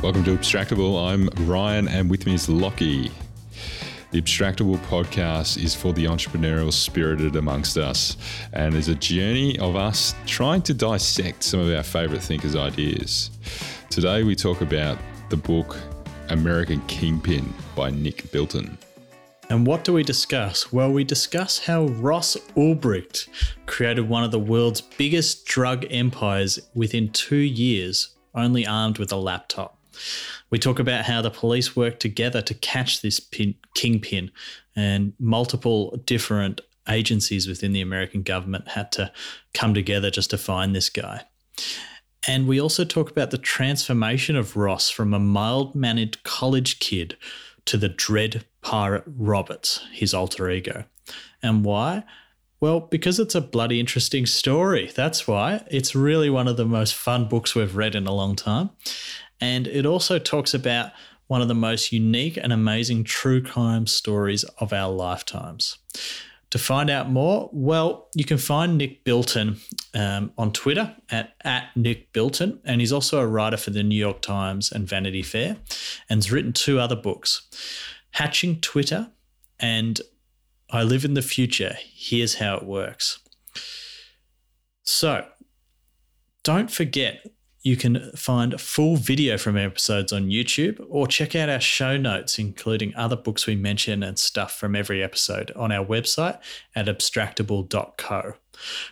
Welcome to Abstractable. I'm Ryan, and with me is Lockie. The Abstractable podcast is for the entrepreneurial spirited amongst us and is a journey of us trying to dissect some of our favorite thinkers' ideas. Today, we talk about the book American Kingpin by Nick Bilton. And what do we discuss? Well, we discuss how Ross Ulbricht created one of the world's biggest drug empires within two years, only armed with a laptop. We talk about how the police work together to catch this pin, kingpin, and multiple different agencies within the American government had to come together just to find this guy. And we also talk about the transformation of Ross from a mild mannered college kid to the dread pirate Roberts, his alter ego. And why? Well, because it's a bloody interesting story. That's why. It's really one of the most fun books we've read in a long time. And it also talks about one of the most unique and amazing true crime stories of our lifetimes. To find out more, well, you can find Nick Bilton um, on Twitter at, at Nick Bilton, and he's also a writer for the New York Times and Vanity Fair, and has written two other books Hatching Twitter and I Live in the Future. Here's How It Works. So, don't forget you can find full video from episodes on YouTube or check out our show notes, including other books we mention and stuff from every episode on our website at abstractable.co.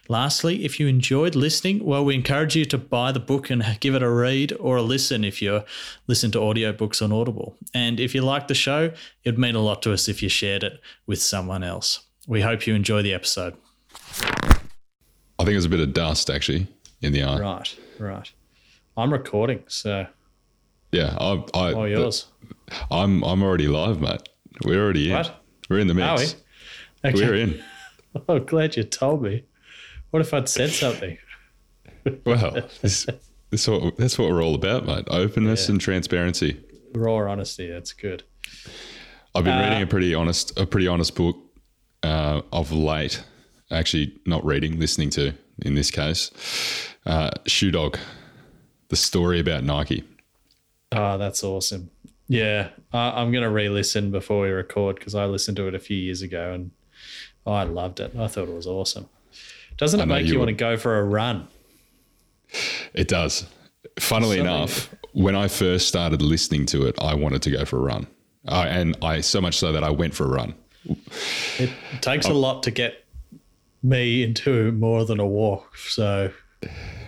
Lastly, if you enjoyed listening, well, we encourage you to buy the book and give it a read or a listen if you listen to audiobooks on Audible. And if you like the show, it'd mean a lot to us if you shared it with someone else. We hope you enjoy the episode. I think there's a bit of dust actually in the eye. Right, right. I'm recording, so Yeah, I, I, all yours. I'm I'm already live, mate. We're already in. What? We're in the mix. Are we? Okay. We're in. Oh, glad you told me. What if I'd said something? Well, this, this what, that's what we're all about, mate. Openness Yeah. and transparency. Raw honesty. That's good. I've been Uh, reading a pretty honest, a pretty honest book uh, of late. Actually, not reading, listening to. In this case, uh, Shoe Dog, the story about Nike. Oh, that's awesome. Yeah, I, I'm going to re-listen before we record because I listened to it a few years ago and I loved it. I thought it was awesome. Doesn't it make you you, want to go for a run? It does. Funnily Something- enough, when I first started listening to it, I wanted to go for a run, uh, and I so much so that I went for a run. It takes a lot to get me into more than a walk, so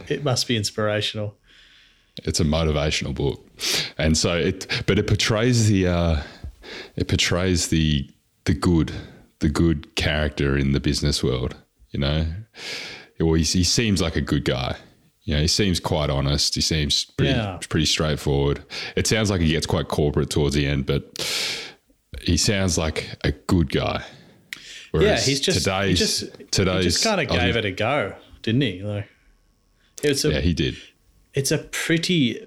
it must be inspirational. It's a motivational book, and so it, but it portrays the, uh, it portrays the the good, the good character in the business world. You know, well, he, he seems like a good guy. You know, he seems quite honest. He seems pretty Yeah. pretty straightforward. It sounds like he gets quite corporate towards the end, but he sounds like a good guy. Yeah, he's just today's he just, today's just kind of gave it a go, didn't he? Like it's a Yeah, he did. It's a pretty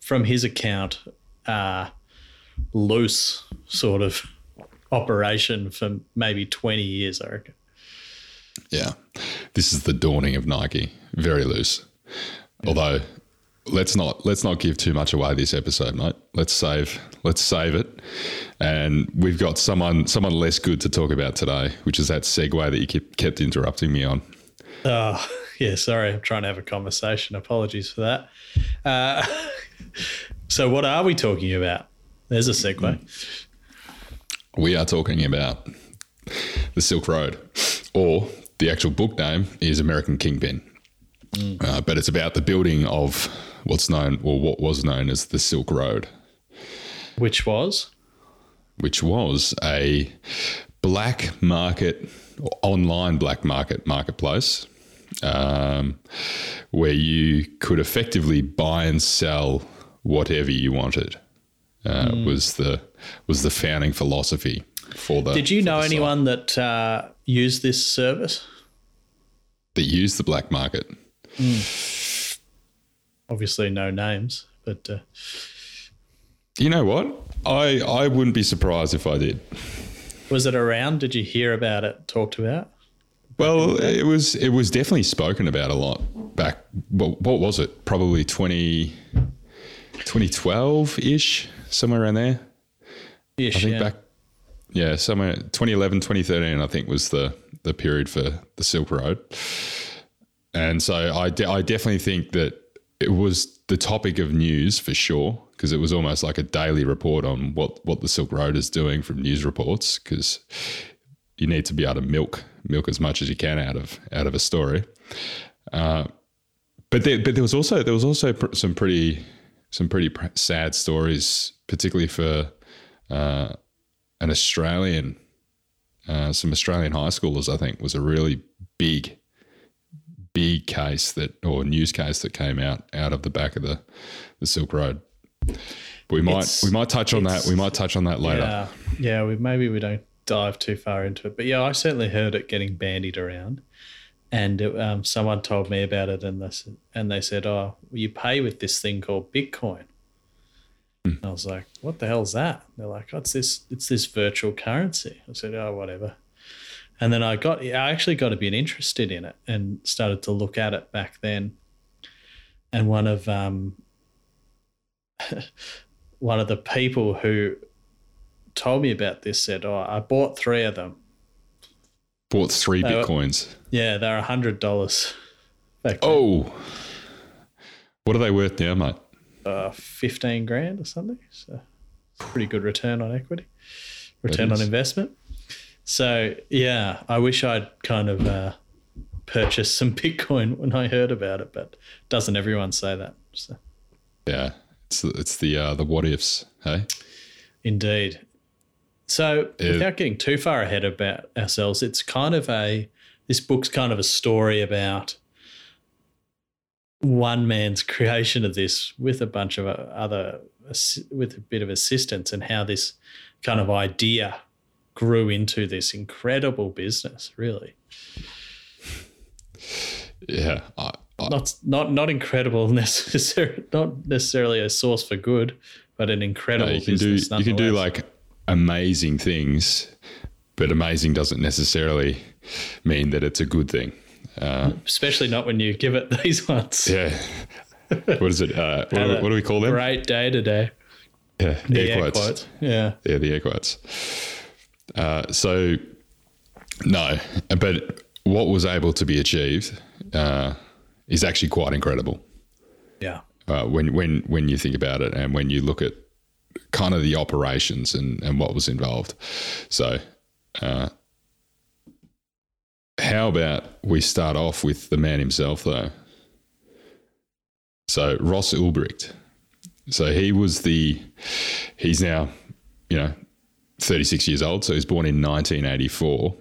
from his account uh loose sort of operation for maybe 20 years i reckon Yeah. This is the dawning of Nike. Very loose. Although let's not let's not give too much away this episode, mate. Let's save let's save it. And we've got someone someone less good to talk about today, which is that segue that you kept, kept interrupting me on. oh yeah sorry i'm trying to have a conversation. Apologies for that. Uh, so what are we talking about? There's a segue. We are talking about the Silk Road, or the actual book name is American Kingpin. Uh, but it's about the building of what's known, or what was known as the Silk Road. which was? Which was a black market, online black market marketplace, um, where you could effectively buy and sell whatever you wanted. Uh, Was the was the founding philosophy for the? did you know the site anyone that uh, used this service that used the black market? obviously no names but uh, You know what? I I wouldn't be surprised if I did. was it around did you hear about it talked about Well, it was it was definitely spoken about a lot back. Well, what was it? Probably 20, 2012 ish, somewhere around there. Ish, I think yeah. back, yeah, somewhere 2011, 2013, I think was the the period for the Silk Road. And so I, de- I definitely think that it was the topic of news for sure because it was almost like a daily report on what what the Silk Road is doing from news reports because you need to be able to milk milk as much as you can out of out of a story. Uh, but there, but there was also there was also pr- some pretty some pretty pr- sad stories, particularly for uh, an Australian, uh, some Australian high schoolers. I think was a really big, big case that or news case that came out out of the back of the the Silk Road. We might we might touch on that. We might touch on that later. Yeah, yeah. We maybe we don't dive too far into it, but yeah, I certainly heard it getting bandied around, and it, um, someone told me about it, and they said, and they said, "Oh, you pay with this thing called Bitcoin." And I was like, "What the hell's that?" They're like, "Oh, it's this, it's this virtual currency." I said, "Oh, whatever." And then I got, I actually got a bit interested in it and started to look at it back then. And one of um, one of the people who told me about this said, "Oh, I bought three of them. Bought three They were- bitcoins. Yeah, they're a hundred dollars. Then. Oh, what are they worth now, mate? uh, fifteen grand or something. So it's a pretty good return on equity, return on investment. So yeah, I wish I'd kind of uh, purchased some Bitcoin when I heard about it, but doesn't everyone say that? So Yeah, it's it's the uh, the what ifs. Hey, Indeed. So, Yeah. without getting too far ahead about ourselves, it's kind of a this book's kind of a story about one man's creation of this with a bunch of other with a bit of assistance and how this kind of idea grew into this incredible business, really. yeah, I, I, Not not not incredible necessarily not necessarily a source for good, but an incredible you can do you can do like amazing things, but amazing doesn't necessarily mean that it's a good thing. Uh, especially not when you give it these ones. yeah, what is it? Uh, what, what do we call them? Great day today. Yeah, The air air quotes. quotes. Yeah. Yeah, the air quotes. Uh, so, no, but what was able to be achieved uh, is actually quite incredible Yeah. uh, when when when you think about it and when you look at kind of the operations and, and what was involved. So, uh, how about we start off with the man himself, though? So, Ross Ulbricht. So, he was the, he's now, you know, 36 years old. So, he's born in 1984.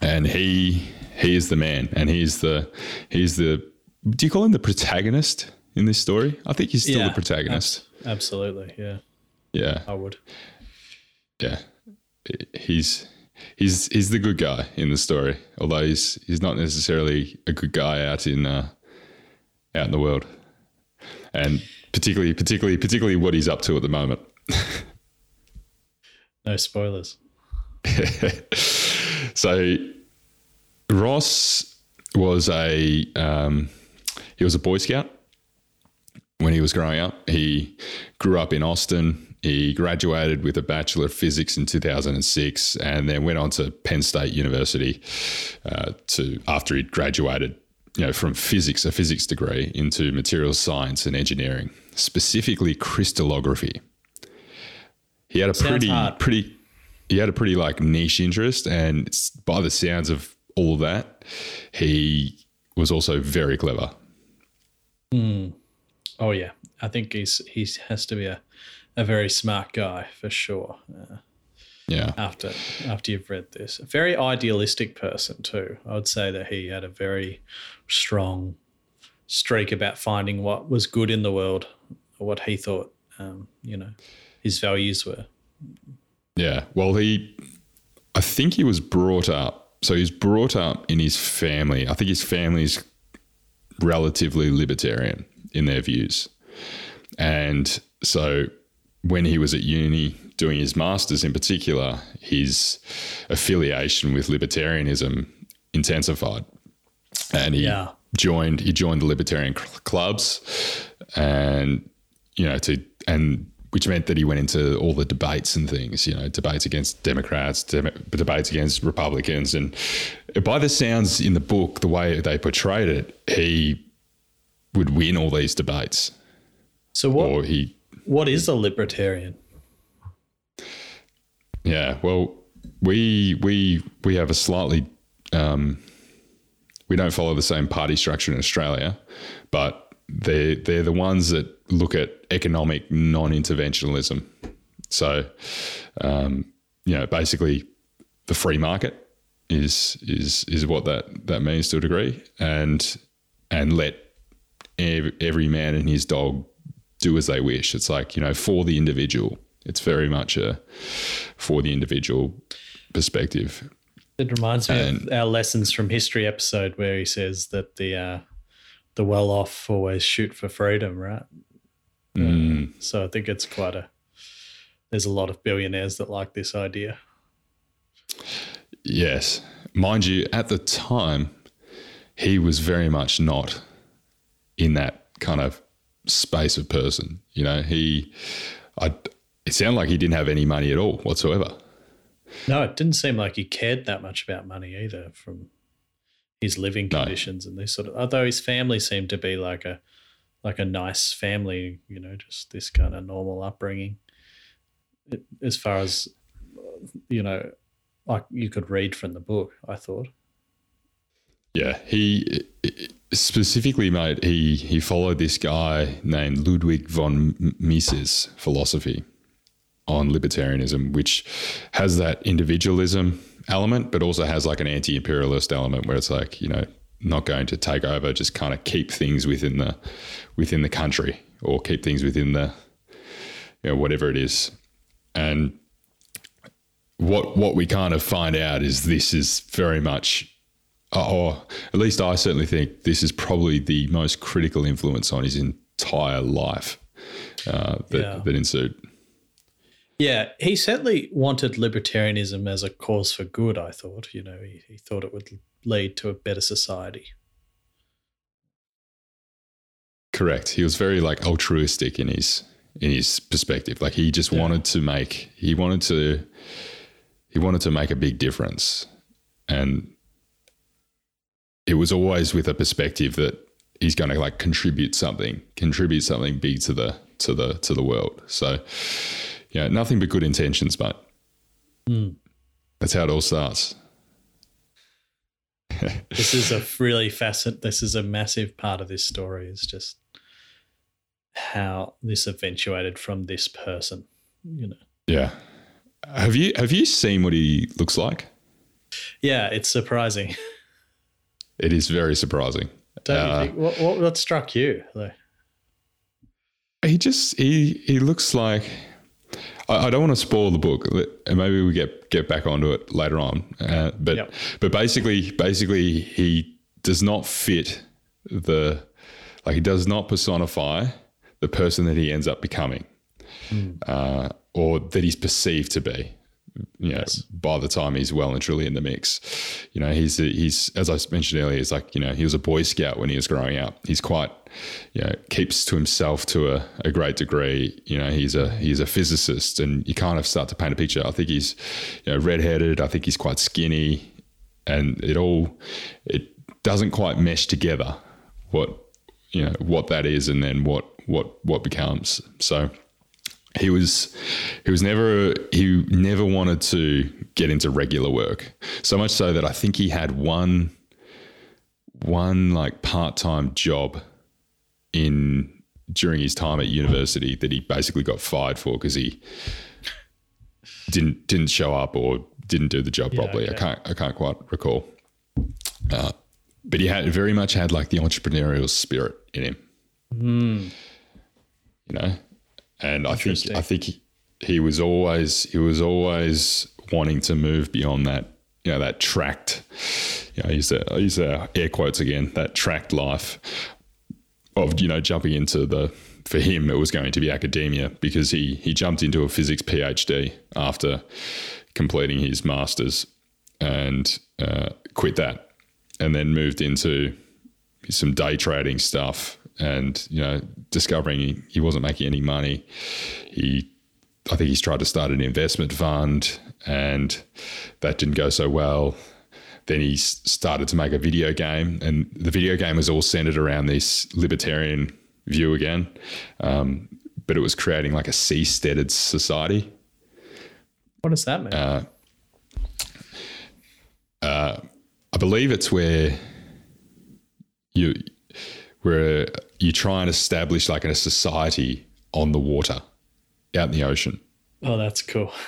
And he, he is the man. And he's the, he's the, do you call him the protagonist in this story? I think he's still Yeah, the protagonist. Absolutely. Yeah. Yeah. I would. Yeah, he's he's he's the good guy in the story. Although he's he's not necessarily a good guy out in uh, out in the world, and particularly particularly particularly what he's up to at the moment. No spoilers. so Ross was a um, he was a Boy Scout when he was growing up. He grew up in Austin. He graduated with a Bachelor of Physics in 2006 and then went on to Penn State University uh, to after he'd graduated you know, from physics, a physics degree, into materials science and engineering, specifically crystallography. He had a Sounds pretty hard. pretty he had a pretty like niche interest and by the sounds of all of that, he was also very clever. Oh yeah. I think he's he has to be a, a very smart guy for sure. Uh, Yeah. after after you've read this, a very idealistic person too. I would say that he had a very strong streak about finding what was good in the world, or what he thought, um, you know, his values were. Yeah. Well, he, I think he was brought up. So he's brought up in his family. I think his family's relatively libertarian in their views. And so when he was at uni doing his master's in particular, his affiliation with libertarianism intensified. And he Yeah. joined he joined the libertarian cl- clubs and you know, to and which meant that he went into all the debates and things, you know, debates against Democrats, dem- debates against Republicans, and by the sounds in the book, the way they portrayed it, he would win all these debates. So what? Or he, what is a libertarian? yeah, well, we we we have a slightly um, we don't follow the same party structure in Australia, but they they're the ones that look at economic non-interventionalism. So, um, you know, basically, the free market is is is what that that means to a degree, and and let every, every man and his dog do as they wish. It's like you know, for the individual. It's very much a for the individual perspective. It reminds me and, of our lessons from history episode where he says that the uh, the well off always shoot for freedom, right? Mm. So I think it's quite a. There's a lot of billionaires that like this idea. Yes, mind you, at the time, he was very much not in that kind of space of person. You know, he, I, it sounded like he didn't have any money at all whatsoever. No, it didn't seem like he cared that much about money either from his living conditions no. and this sort of although his family seemed to be like a like a nice family, you know, just this kind of normal upbringing. It, as far as you know, like you could read from the book, I thought. Yeah, he specifically, mate. He he followed this guy named Ludwig von Mises philosophy on libertarianism, which has that individualism element, but also has like an anti-imperialist element where it's like you know not going to take over, just kind of keep things within the within the country or keep things within the you know whatever it is. And what what we kind of find out is this is very much or at least I certainly think this is probably the most critical influence on his entire life uh, that, yeah. that ensued. Yeah, he certainly wanted libertarianism as a cause for good, I thought. You know, he, he thought it would lead to a better society. Correct. He was very like altruistic in his in his perspective. Like he just yeah. wanted to make he wanted to he wanted to make a big difference. And it was always with a perspective that he's going to like contribute something, contribute something big to the to the to the world. So yeah, nothing but good intentions, but mm. that's how it all starts this is a really fascinating. This is a massive part of this story. Is just how this eventuated from this person. You know. Yeah. Have you have you seen what he looks like? Yeah, it's surprising. It is very surprising. Uh, think? What, what, what struck you? Though? He just he he looks like I, I, don't want to spoil the book, and maybe we get get back onto it later on. Uh, but yep. but basically, basically, he does not fit the like he does not personify the person that he ends up becoming, mm. uh, or that he's perceived to be you know, yes. by the time he's well and truly in the mix, you know, he's he's as I mentioned earlier, he's like you know he was a boy scout when he was growing up. He's quite, you know, keeps to himself to a, a great degree. You know, he's a he's a physicist, and you kind of start to paint a picture. I think he's, you know, redheaded. I think he's quite skinny, and it all it doesn't quite mesh together. What you know what that is, and then what what what becomes. So he was he was never he never wanted to get into regular work. So much so that i think he had one one like part-time job in during his time at university that he basically got fired for because he didn't didn't show up or didn't do the job yeah, properly. Okay. i can't i can't quite recall. Uh, but he had very much had like the entrepreneurial spirit in him. Mm. you know and I think I think he, he was always he was always wanting to move beyond that you know that tracked you know I use I use the air quotes again that tracked life of you know jumping into the for him it was going to be academia because he he jumped into a physics PhD after completing his masters and uh, quit that and then moved into some day trading stuff and you know discovering he, he wasn't making any money. He, I think he's tried to start an investment fund, and that didn't go so well. Then he started to make a video game, and the video game was all centered around this libertarian view again, um, but it was creating like a seasteaded society. What does that mean? Uh, I believe it's where you where you try and establish like a society on the water, out in the ocean. oh, that's cool.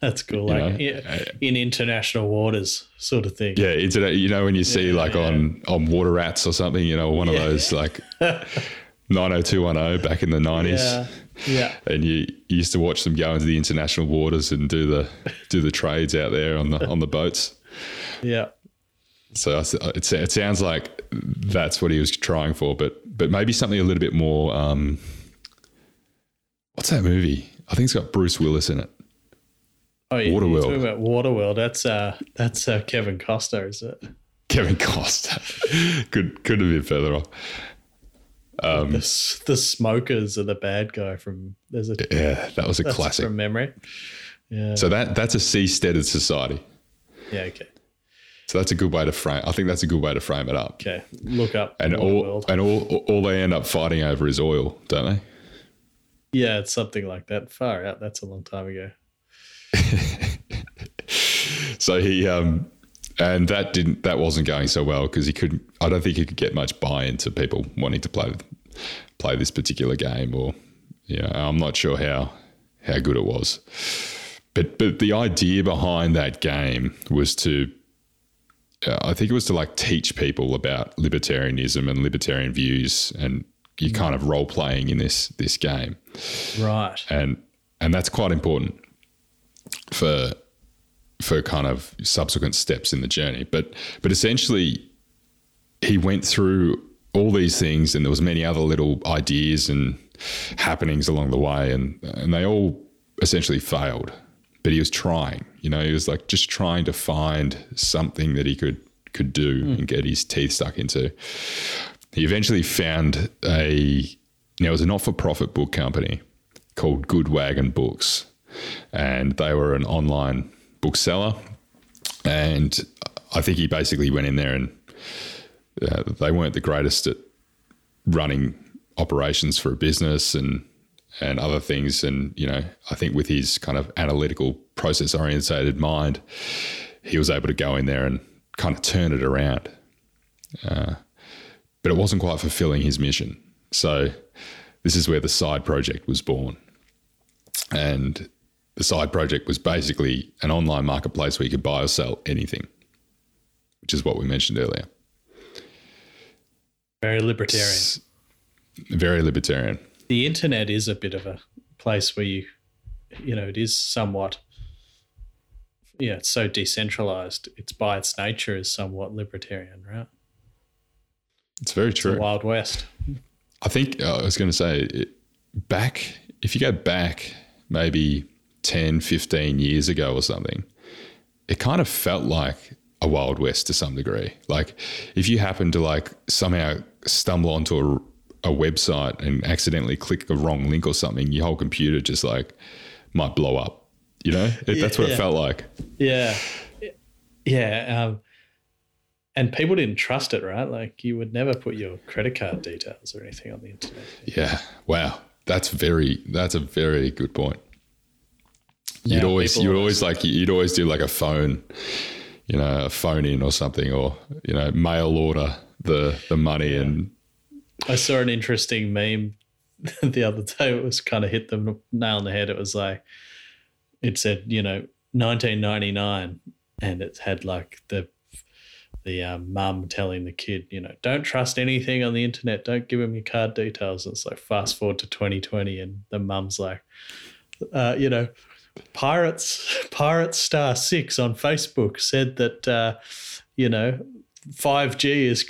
That's cool. Like know, in, uh, in international waters, sort of thing. Yeah. You know when you see like on on water rats or something, you know, one of those like nine hundred two one zero back in the nineties. Yeah. Yeah. And you, you used to watch them go into the international waters and do the do the trades out there on the on the boats. Yeah. So it, it sounds like that's what he was trying for, but but maybe something a little bit more. Um, what's that movie? I think it's got Bruce Willis in it. Oh, yeah. Waterworld. You're talking about Waterworld. That's uh, that's uh, Kevin Costner, is it? Kevin Costner. could could have been further off. Um, The, the smokers are the bad guy from. There's a Yeah, that was a that's classic. from memory. Yeah. So that that's a seasteaded society. yeah. Okay. So that's a good way to frame. I think that's a good way to frame it up. Okay. Look up And all and all all they end up fighting over is oil, don't they? yeah, it's something like that. Far out. That's a long time ago. So he um and that didn't that wasn't going so well because he couldn't I don't think he could get much buy into people wanting to play play this particular game or yeah, I'm not sure how how good it was. But but the idea behind that game was to uh, I think it was to like teach people about libertarianism and libertarian views and you kind of role playing in this this game. Right. and and that's quite important for for kind of subsequent steps in the journey. But but essentially he went through all these things and there was many other little ideas and happenings along the way and and they all essentially failed. But he was trying you know he was like just trying to find something that he could could do and get his teeth stuck into he eventually found a you know, it was a not-for-profit book company called Good Wagon Books, and they were an online bookseller. And I think he basically went in there, and uh, they weren't the greatest at running operations for a business and and other things. And you know, I think with his kind of analytical, process-orientated mind, he was able to go in there and kind of turn it around. Uh, but it wasn't quite fulfilling his mission. So this is where the side project was born. And the side project was basically an online marketplace where you could buy or sell anything, which is what we mentioned earlier. Very libertarian. Very libertarian. The internet is a bit of a place where you you know it is somewhat yeah it's so decentralized it's by its nature is somewhat libertarian right It's very it's true. wild west I think uh, I was going to say it, back, if you go back maybe 10, 15 years ago or something, it kind of felt like a Wild West to some degree. Like if you happen to like somehow stumble onto a, a website and accidentally click a wrong link or something, your whole computer just like might blow up. You know, It- that's what Yeah. it felt like. yeah yeah um and people didn't trust it right like you would never put your credit card details or anything on the internet Yeah. Wow. That's very. That's a very good point. You'd Now always, you would always like, you'd always do like a phone, you know, a phone in or something, or you know, mail order the the money and I saw an interesting meme the other day. It was kind of hit the nail on the head. It was like, it said, you know, 1999, and it had like the the um, mum telling the kid, you know, don't trust anything on the internet. Don't give him your card details. And it's like fast forward to 2020, and the mum's like, uh, you know, Pirates Pirates Star Six on Facebook said that, uh, you know, 5G is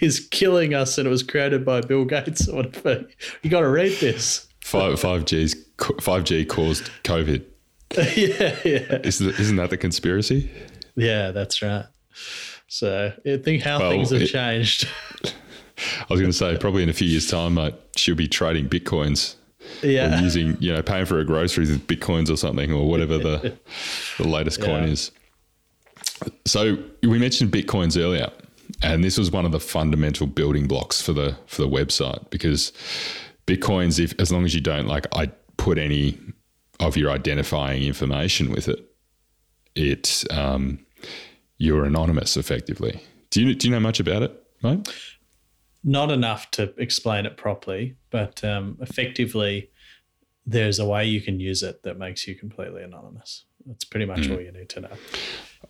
is killing us, and it was created by Bill Gates or whatever. You got to read this. five five G's five G caused COVID. yeah, yeah, Isn't isn't that the conspiracy? yeah. That's right. So I think how Well, things have it- changed. I was going to say probably in a few years' time, mate, she'll be trading bitcoins. Yeah. Or using, you know, paying for her groceries with bitcoins or something, or whatever the the latest coin is. So we mentioned bitcoins earlier, and this was one of the fundamental building blocks for the for the website because bitcoins, if as long as you don't like, I put any of your identifying information with it, it um, you're anonymous effectively. Do you do you know much about it, mate? Not enough to explain it properly, but um, effectively, there's a way you can use it that makes you completely anonymous. That's pretty much Hmm. all you need to know.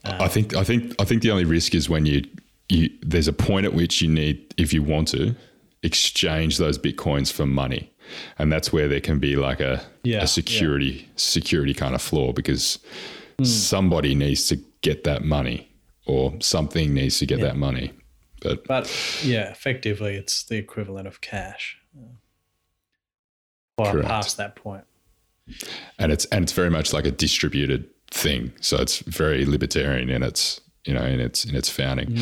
I think I think I think the only risk is when you you there's a point at which you need if you want to exchange those bitcoins for money, and that's where there can be like a Yeah, a security security kind of flaw because hmm. somebody needs to get that money or something needs to get that money. But But yeah, effectively, it's the equivalent of cash. Past that point. and it's and it's very much like a distributed thing. So it's very libertarian in its you know in its in its founding.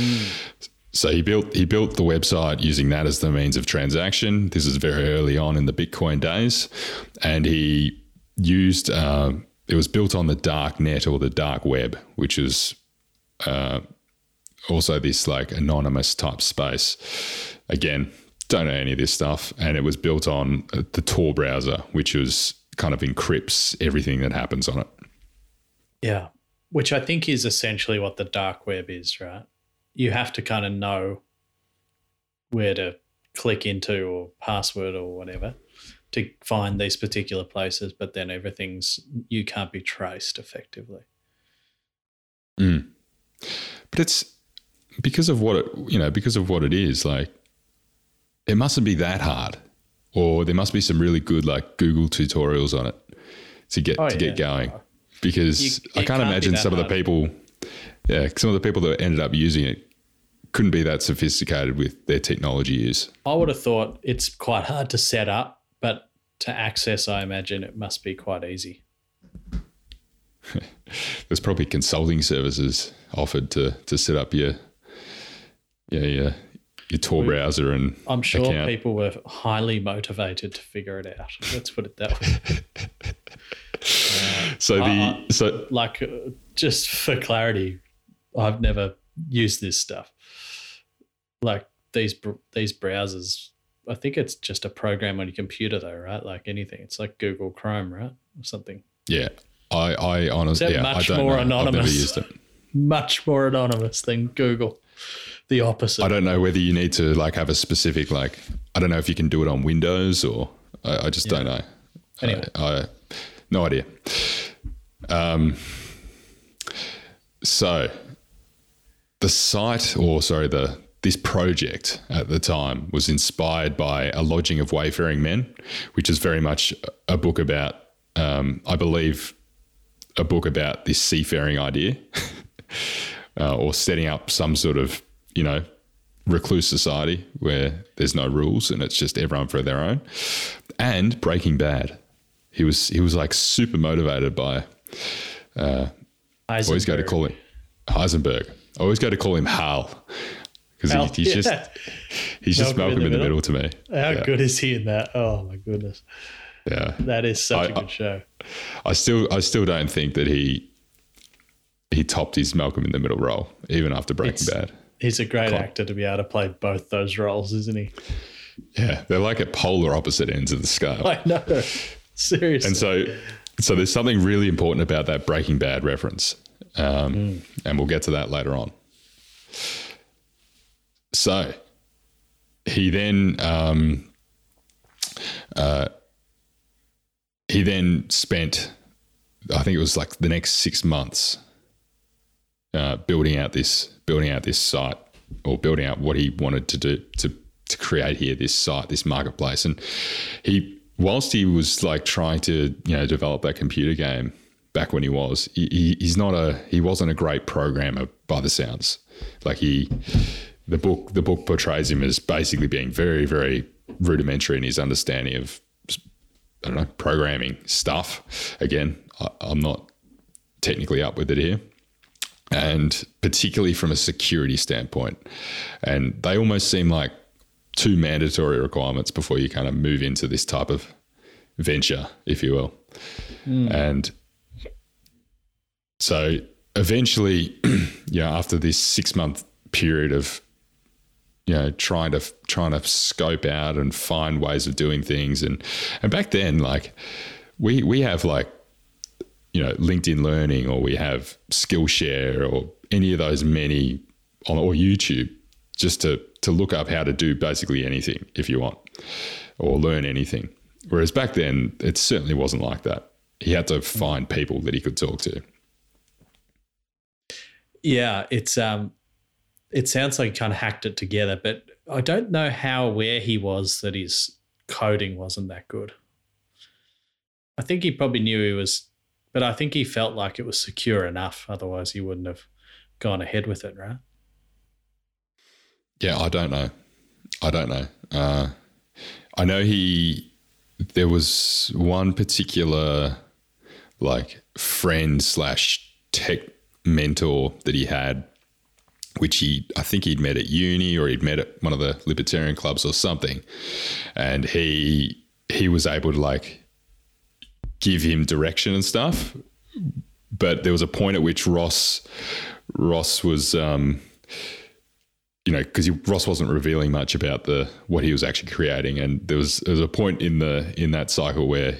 So he built he built the website using that as the means of transaction. This is very early on in the Bitcoin days, and he used um, it was built on the dark net or the dark web, which is uh, also this like anonymous type space. Again, don't know any of this stuff, and it was built on uh, the Tor browser, which was kind of encrypts everything that happens on it. Yeah. Which I think is essentially what the dark web is, right? You have to kind of know where to click into or password or whatever to find these particular places, but then everything's, you can't be traced effectively. Mm. but it's because of what it you know because of what it is like it mustn't be that hard or there must be some really good like google tutorials on it to get Oh, to get yeah. going because You- i can't can't imagine some of the people yeah some of the people that ended up using it couldn't be that sophisticated with their technology use I would have thought it's quite hard to set up, but to access, I imagine it must be quite easy. there's probably consulting services offered to to set up your yeah your your tor browser and I'm sure account. people were highly motivated to figure it out. Let's put it that way. so the I- so like uh, just for clarity, I've never used this stuff. Like these these browsers, I think it's just a program on your computer though, right? Like anything, it's like Google Chrome, right, or something. Yeah, I, I honestly, yeah, I don't more know. I've never used it. Much more anonymous than Google. The opposite. I don't know whether you need to like have a specific like. I don't know if you can do it on Windows or I, I just don't know. Anyway. I, I no idea. Um. So, the site, or sorry, the this project at the time was inspired by a lodging of wayfaring men, which is very much a book about, um, I believe, a book about this seafaring idea, uh, or setting up some sort of, you know, recluse society where there's no rules and it's just everyone for their own, and Breaking Bad. He was he was like super motivated by. Uh, always go to call him Heisenberg. I always go to call him Hal because he, he's just he's just Malcolm Malcolm in the middle to me. How yeah, good is he in that? Oh my goodness, yeah. that is such I- a good show. I still I still don't think that he he topped his Malcolm in the Middle role even after Breaking It's- Bad. He's a great actor to be able to play both those roles, isn't he? Yeah, they're like at polar opposite ends of the scale. I know. Seriously. And so, so there's something really important about that Breaking Bad reference, um, and we'll get to that later on. So, he then um, uh, he then spent, I think it was like the next six months, uh, building out this building out this site or building out what he wanted to do to to create here this site, this marketplace, and he whilst he was like trying to you know develop that computer game back when he was he, he, he's not a he wasn't a great programmer by the sounds. Like he the book the book portrays him as basically being very very rudimentary in his understanding of I don't know programming stuff. Again I, I'm not technically up with it here. And particularly from a security standpoint and they almost seem like two mandatory requirements before you kind of move into this type of venture, if you will. Mm. And so eventually, you know, after this six month period of you know trying to trying to scope out and find ways of doing things and and back then like we we have like you know LinkedIn Learning or we have Skillshare or any of those many on or YouTube just to to look up how to do basically anything if you want or learn anything. Whereas back then it certainly wasn't like that. He had to find people that he could talk to. Yeah, it's um it sounds like he kind of hacked it together, but I don't know how aware he was that his coding wasn't that good. I think he probably knew he was, but I think he felt like it was secure enough. Otherwise, he wouldn't have gone ahead with it, right? Yeah, I don't know. I don't know. Uh, I know he. There was one particular, like friend slash tech mentor that he had which he I think he'd met at uni or he'd met at one of the libertarian clubs or something, and he he was able to like give him direction and stuff. But there was a point at which Ross Ross was. Um, you know, because Ross wasn't revealing much about the what he was actually creating, and there was there was a point in the in that cycle where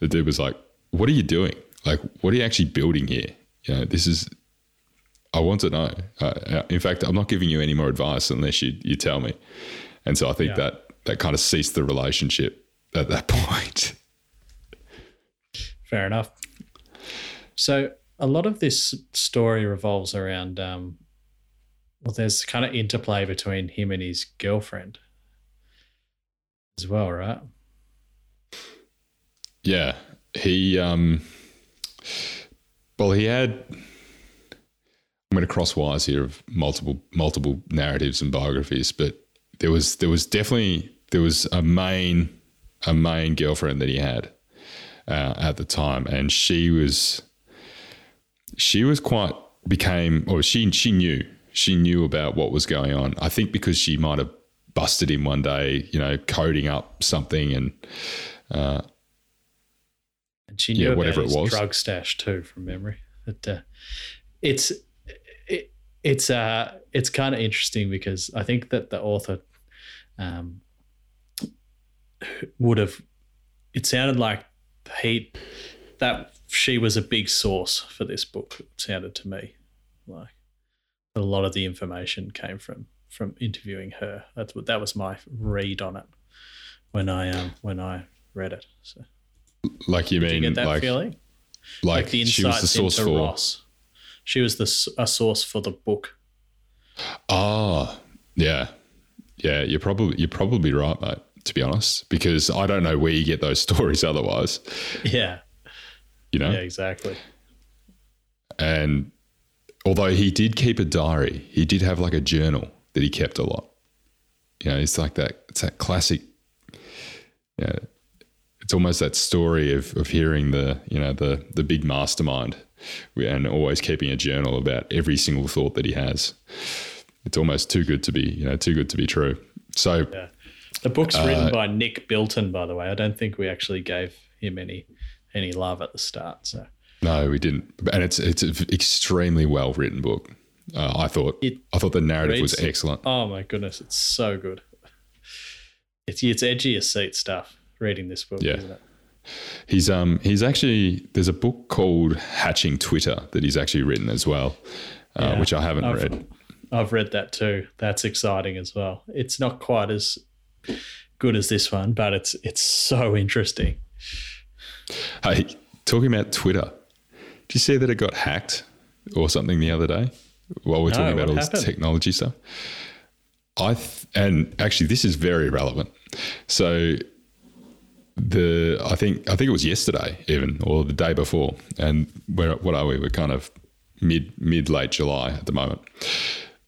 the dude was like, "What are you doing? Like, what are you actually building here? You know, this is I want to know. Uh, in fact, I'm not giving you any more advice unless you, you tell me. And so I think yeah. that that kind of ceased the relationship at that point. Fair enough. So a lot of this story revolves around, um, well, there's kind of interplay between him and his girlfriend as well, right? Yeah. He, um, well, he had I'm going to cross wires here of multiple multiple narratives and biographies, but there was there was definitely there was a main a main girlfriend that he had uh, at the time, and she was she was quite became or she she knew she knew about what was going on. I think because she might have busted him one day, you know, coding up something and. Uh, and she knew yeah, whatever it was. drug stash too, from memory. But uh, it's it's uh it's kind of interesting because I think that the author um would have it sounded like he that she was a big source for this book it sounded to me like a lot of the information came from from interviewing her that's what that was my read on it when i um when i read it so like you Did mean you get that like, feeling like, like the insights she was the source into for ross she was the a source for the book. Ah, yeah, yeah. You're probably you're probably right, mate. To be honest, because I don't know where you get those stories otherwise. Yeah, you know. Yeah, exactly. And although he did keep a diary, he did have like a journal that he kept a lot. You know, it's like that. It's that classic. Yeah, it's almost that story of of hearing the you know the the big mastermind and always keeping a journal about every single thought that he has. It's almost too good to be, you know, too good to be true. So, yeah. the book's uh, written by Nick Bilton, by the way. I don't think we actually gave him any any love at the start. So no, we didn't. And it's it's an extremely well written book. Uh, I thought it I thought the narrative was excellent. Oh my goodness, it's so good. It's it's edgy as seat stuff. Reading this book, yeah. He's um he's actually there's a book called Hatching Twitter that he's actually written as well, uh, yeah, which I haven't I've, read. I've read that too. That's exciting as well. It's not quite as good as this one, but it's it's so interesting. Hey, talking about Twitter, you see that it got hacked or something the other day? While we're no, talking about all happened? this technology stuff, I th- and actually this is very relevant. So the I think I think it was yesterday even or the day before, and where what are we? We're kind of mid mid late July at the moment.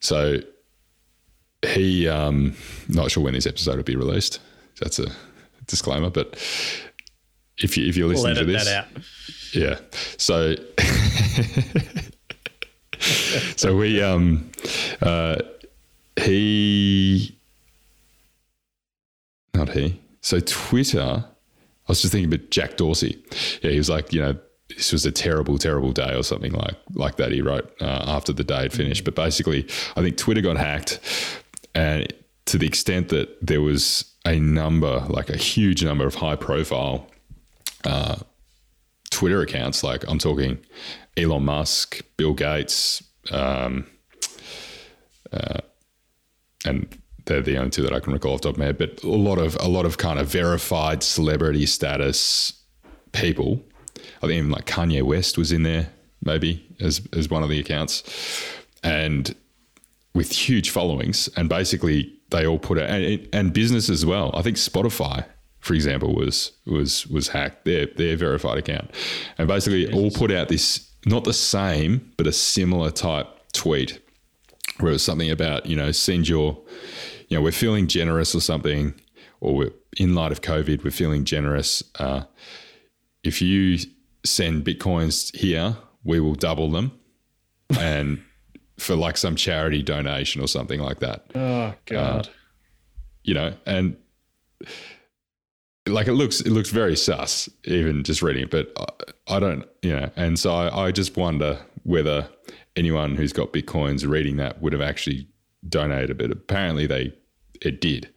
So he um not sure when this episode will be released. That's a disclaimer, but if you if you're listening we'll to this, yeah. So so we um uh he not he. So Twitter, I was just thinking about Jack Dorsey. Yeah, he was like, you know, this was a terrible, terrible day or something like like that. He wrote uh, after the day had finished. But basically, I think Twitter got hacked, and to the extent that there was a number, like a huge number of high profile uh, Twitter accounts. Like I'm talking Elon Musk, Bill Gates, um, uh, and they're the only two that I can recall off the top of my head. But a lot of a lot of kind of verified celebrity status people. I think even like Kanye West was in there, maybe as as one of the accounts, and with huge followings. And basically, they all put it and, and business as well. I think Spotify, for example, was was was hacked. Their their verified account, and basically all put out this not the same but a similar type tweet where it was something about you know send your you know we're feeling generous or something or we're in light of covid we're feeling generous uh, if you send bitcoins here we will double them and for like some charity donation or something like that Oh God. you know and like it looks it looks very sus even just reading it but I, I don't you know and so I, I just wonder whether anyone who's got bitcoins reading that would have actually donated but apparently they it did.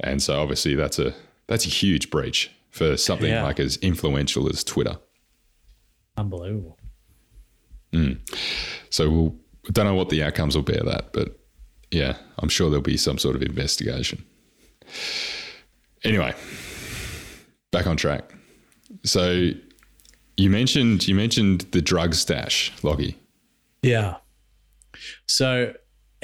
And so obviously that's a that's a huge breach for something Yeah. like as influential as twitter. Unbelievable. Mm. so we'll don't know what the outcomes will bear that but yeah i'm sure there'll be some sort of investigation. Anyway back on track so you mentioned you mentioned the drug stash loggy Yeah. So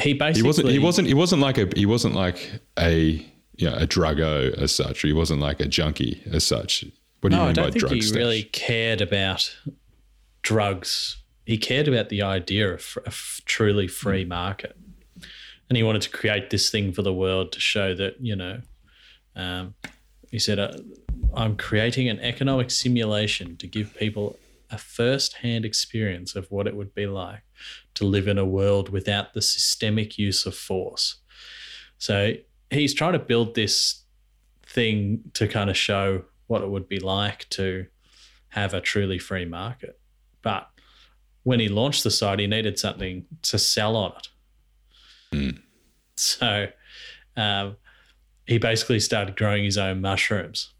he basically he wasn't he wasn't he wasn't like a he wasn't like a you know, a druggo as such or he wasn't like a junkie as such what do you No, I mean by don't think he stash really cared about drugs. He cared about the idea of a f- truly free market, and he wanted to create this thing for the world to show that you know. Um, he said, uh, "I'm creating an economic simulation to give people a first-hand experience of what it would be like to live in a world without the systemic use of force." So he's trying to build this thing to kind of show what it would be like to have a truly free market. But when he launched the site, he needed something to sell on it. So um, he basically started growing his own mushrooms.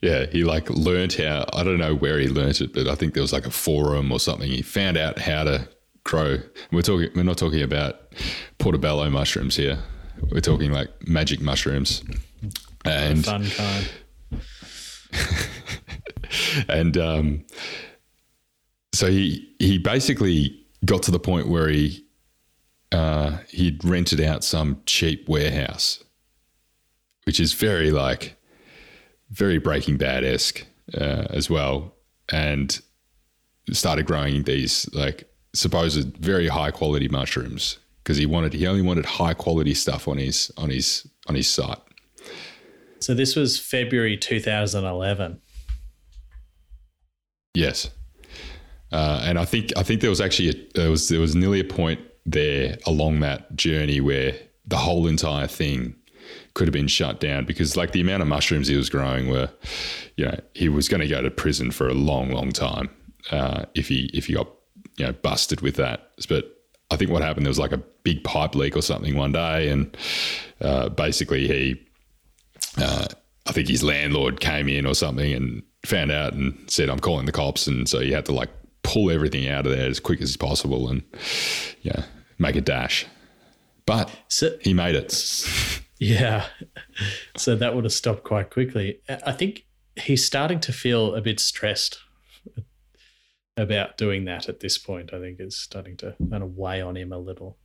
Yeah, he like learned how I don't know where he learnt it, but I think there was like a forum or something. He found out how to grow. We're talking we're not talking about portobello mushrooms here. We're talking like magic mushrooms. And Fun kind. and um, so he he basically got to the point where he uh, he'd rented out some cheap warehouse, which is very like very Breaking Bad esque uh, as well, and started growing these like supposed very high quality mushrooms because he wanted he only wanted high quality stuff on his on his on his site. So this was February 2011. Yes, uh, and I think I think there was actually a, there was there was nearly a point there along that journey where the whole entire thing could have been shut down because like the amount of mushrooms he was growing were, you know, he was going to go to prison for a long, long time uh, if he if he got you know busted with that. But I think what happened there was like a big pipe leak or something one day, and uh, basically he uh, I think his landlord came in or something and found out and said, I'm calling the cops. And so he had to like pull everything out of there as quick as possible and, yeah, make a dash. But So he made it. Yeah. So that would have stopped quite quickly. I think he's starting to feel a bit stressed about doing that at this point. I think it's starting to kind of weigh on him a little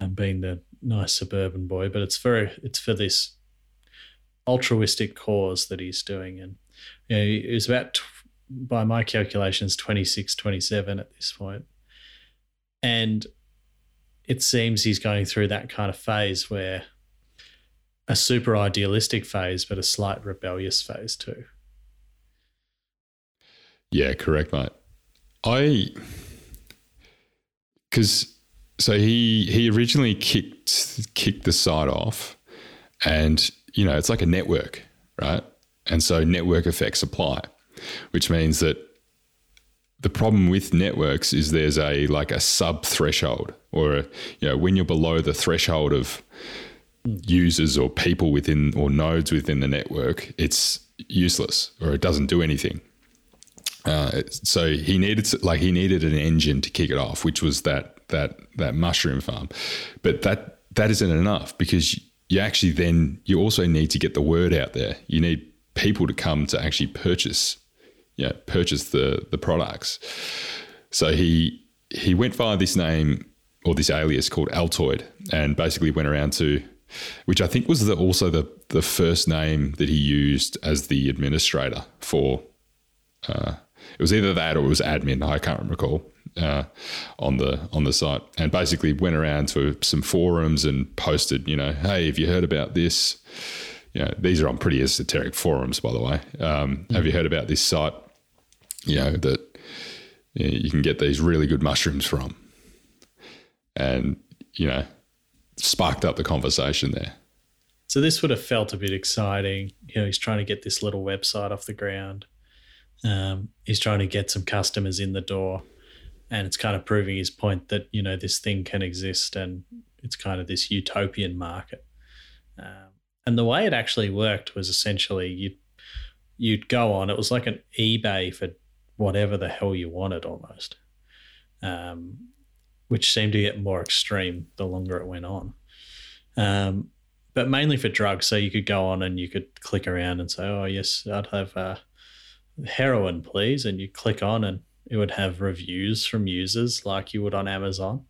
and being the nice suburban boy, but it's for it's for this altruistic cause that he's doing. And you know, he was about, by my calculations, 26, 27 at this point. And it seems he's going through that kind of phase where a super idealistic phase, but a slight rebellious phase too. Yeah, correct, mate. I because so he he originally kicked kicked the site off, And, you know, it's like a network, right? And so network effects apply, which means that the problem with networks is there's a like a sub threshold or a, you know when you're below the threshold of users or people within or nodes within the network it's useless or it doesn't do anything. Uh, so he needed like he needed an engine to kick it off which was that that that mushroom farm. But that that isn't enough because you actually then you also need to get the word out there. You need people to come to actually purchase you know, purchase the the products. So he he went via this name or this alias called Altoid, and basically went around to, which I think was the, also the the first name that he used as the administrator for. Uh, it was either that or it was admin. I can't recall uh, on the on the site, and basically went around to some forums and posted, you know, hey, have you heard about this? You know, these are on pretty esoteric forums, by the way. Um, mm-hmm. Have you heard about this site? You know that you, know, you can get these really good mushrooms from, and you know, sparked up the conversation there. So this would have felt a bit exciting. You know, he's trying to get this little website off the ground. Um, he's trying to get some customers in the door, and it's kind of proving his point that you know this thing can exist, and it's kind of this utopian market. Um, and the way it actually worked was essentially you'd you'd go on. It was like an eBay for whatever the hell you wanted, almost, um, which seemed to get more extreme the longer it went on. Um, but mainly for drugs, so you could go on and you could click around and say, "Oh yes, I'd have uh, heroin, please," and you click on and it would have reviews from users like you would on Amazon,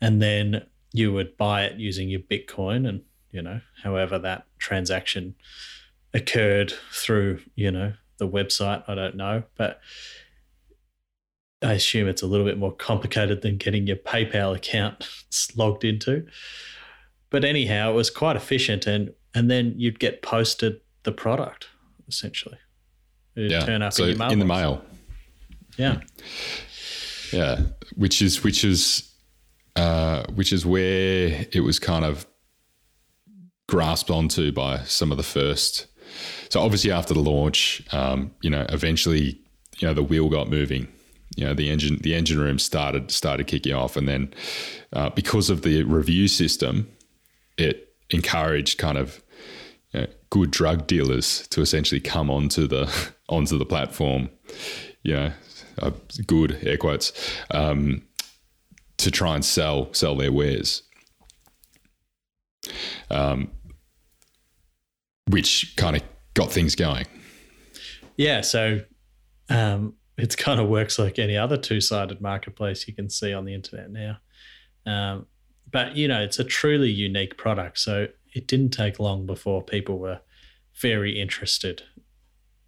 and then you would buy it using your Bitcoin and you know, however that transaction occurred through, you know, the website. I don't know, but I assume it's a little bit more complicated than getting your PayPal account logged into. But anyhow, it was quite efficient, and and then you'd get posted the product essentially. It'd yeah. turn up so in, in the mail. Yeah. Yeah, which is which is uh, which is where it was kind of grasped onto by some of the first. So obviously after the launch, um, you know, eventually, you know, the wheel got moving. You know, the engine the engine room started started kicking off, and then uh, because of the review system, it encouraged kind of you know, good drug dealers to essentially come onto the onto the platform. You know, uh, good air quotes um, to try and sell sell their wares. Um, which kind of got things going. Yeah, so um, it kind of works like any other two-sided marketplace you can see on the internet now. Um, but you know, it's a truly unique product, so it didn't take long before people were very interested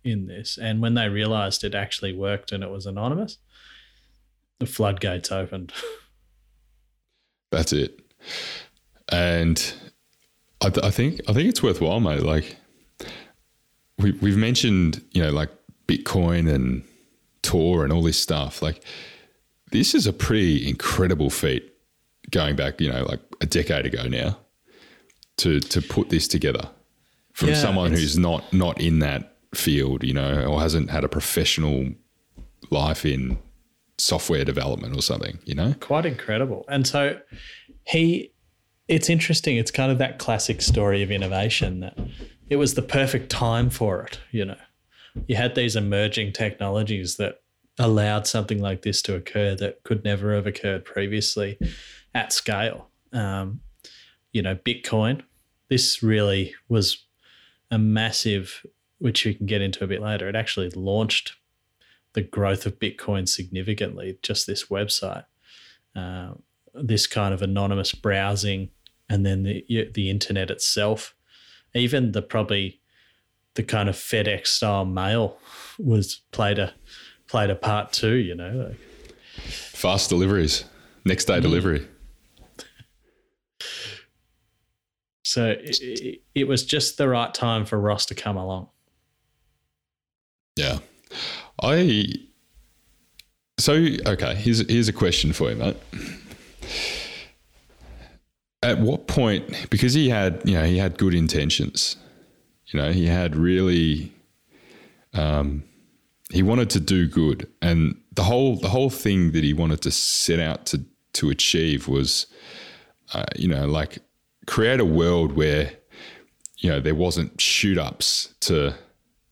in this. And when they realized it actually worked and it was anonymous, the floodgates opened. That's it. And I, th- I think I think it's worthwhile, mate. Like we we've mentioned, you know, like Bitcoin and Tor and all this stuff. Like this is a pretty incredible feat going back, you know, like a decade ago now to to put this together from yeah, someone who's not not in that field, you know, or hasn't had a professional life in software development or something, you know? Quite incredible. And so he it's interesting. It's kind of that classic story of innovation that it was the perfect time for it. You know, you had these emerging technologies that allowed something like this to occur that could never have occurred previously at scale. Um, you know, Bitcoin. This really was a massive, which we can get into a bit later. It actually launched the growth of Bitcoin significantly. Just this website. Uh, this kind of anonymous browsing and then the the internet itself even the probably the kind of FedEx style mail was played a played a part too you know like, fast deliveries next day mm. delivery so it, it was just the right time for Ross to come along yeah I so okay here's here's a question for you mate at what point? Because he had, you know, he had good intentions. You know, he had really, um, he wanted to do good, and the whole the whole thing that he wanted to set out to to achieve was, uh, you know, like create a world where, you know, there wasn't shoot ups to,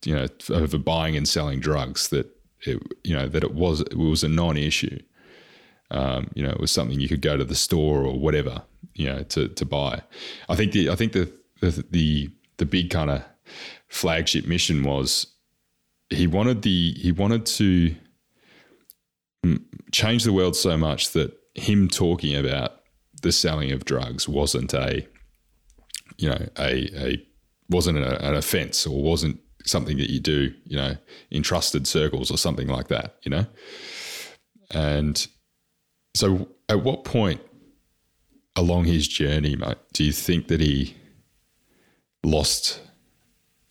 you know, over buying and selling drugs that it, you know, that it was it was a non issue. Um, you know, it was something you could go to the store or whatever, you know, to to buy. I think the I think the the the, the big kind of flagship mission was he wanted the he wanted to mm, change the world so much that him talking about the selling of drugs wasn't a you know a a wasn't a, an offense or wasn't something that you do you know in trusted circles or something like that you know? And so at what point along his journey mate do you think that he lost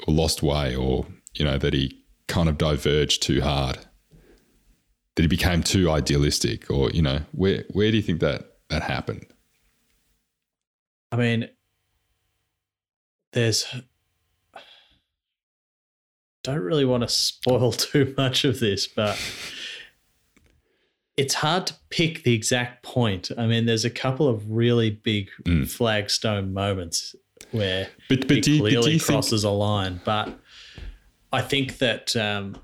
lost way or you know that he kind of diverged too hard that he became too idealistic or you know where where do you think that that happened I mean, there's. Don't really want to spoil too much of this, but it's hard to pick the exact point. I mean, there's a couple of really big Mm. flagstone moments where but but he do you, but clearly do you think crosses a line. But I think that um,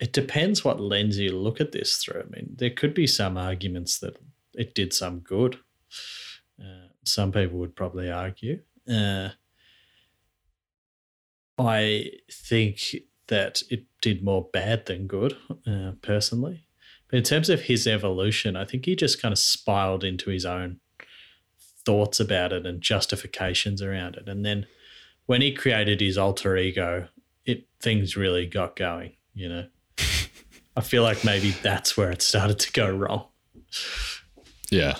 it depends what lens you look at this through. I mean, there could be some arguments that it did some good. Uh, some people would probably argue. Uh, I think that it did more bad than good, uh, personally. But in terms of his evolution, I think he just kind of spiraled into his own thoughts about it and justifications around it. And then when he created his alter ego, it things really got going, you know. I feel like maybe that's where it started to go wrong. Yeah.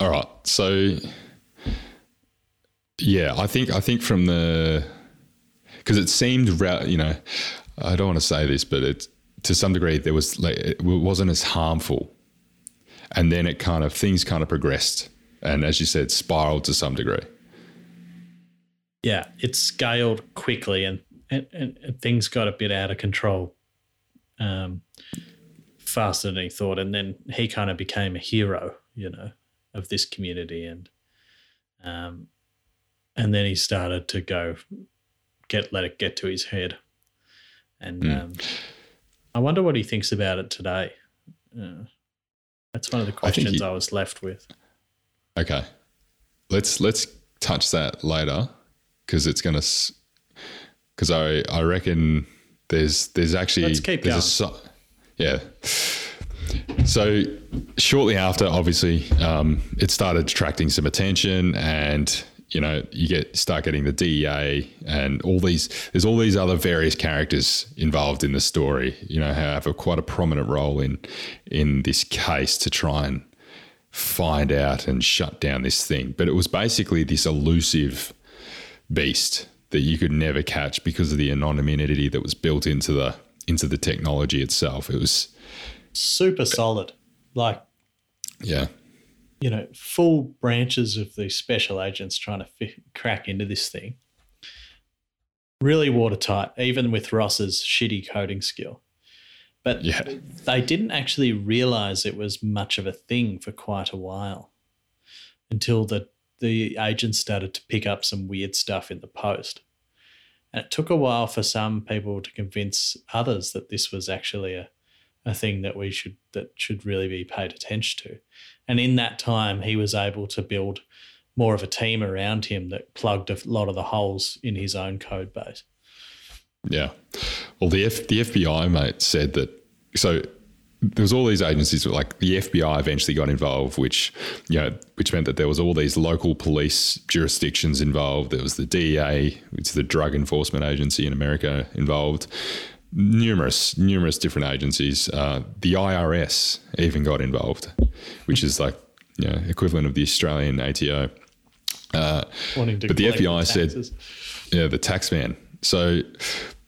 All right. So yeah, I think I think from the because it seemed you know I don't want to say this, but it to some degree there was like it wasn't as harmful, and then it kind of things kind of progressed, and as you said, spiraled to some degree. Yeah, it scaled quickly and, and, and things got a bit out of control um, faster than he thought. And then he kind of became a hero, you know, of this community. And um, and then he started to go get let it get to his head. And Mm. um, I wonder what he thinks about it today. Uh, that's one of the I questions he- I was left with. Okay, let's let's touch that later because it's gonna because I I reckon there's there's actually Let's keep so- yeah. So shortly after, obviously, um, it started attracting some attention, and you know you get start getting the DEA and all these. There's all these other various characters involved in the story. You know, have a quite a prominent role in in this case to try and find out and shut down this thing. But it was basically this elusive beast that you could never catch because of the anonymity that was built into the into the technology itself. It was Super solid. Like yeah. you know, full branches of these special agents trying to fi- crack into this thing. Really watertight, even with Ross's shitty coding skill. But Yeah. they didn't actually realize it was much of a thing for quite a while until the, the agents started to pick up some weird stuff in the post. And it took a while for some people to convince others that this was actually a, a thing that we should that should really be paid attention to. And in that time, he was able to build more of a team around him that plugged a lot of the holes in his own code base. Yeah. Well, the F, the FBI mate said that. So there was all these agencies, like the FBI eventually got involved, which you know, which meant that there was all these local police jurisdictions involved. There was the DEA, which is the Drug Enforcement Agency in America, involved. Numerous, numerous different agencies. Uh, the IRS even got involved, which is like you know equivalent of the Australian ATO. Wanting to But the FBI said- Yeah, the tax man. So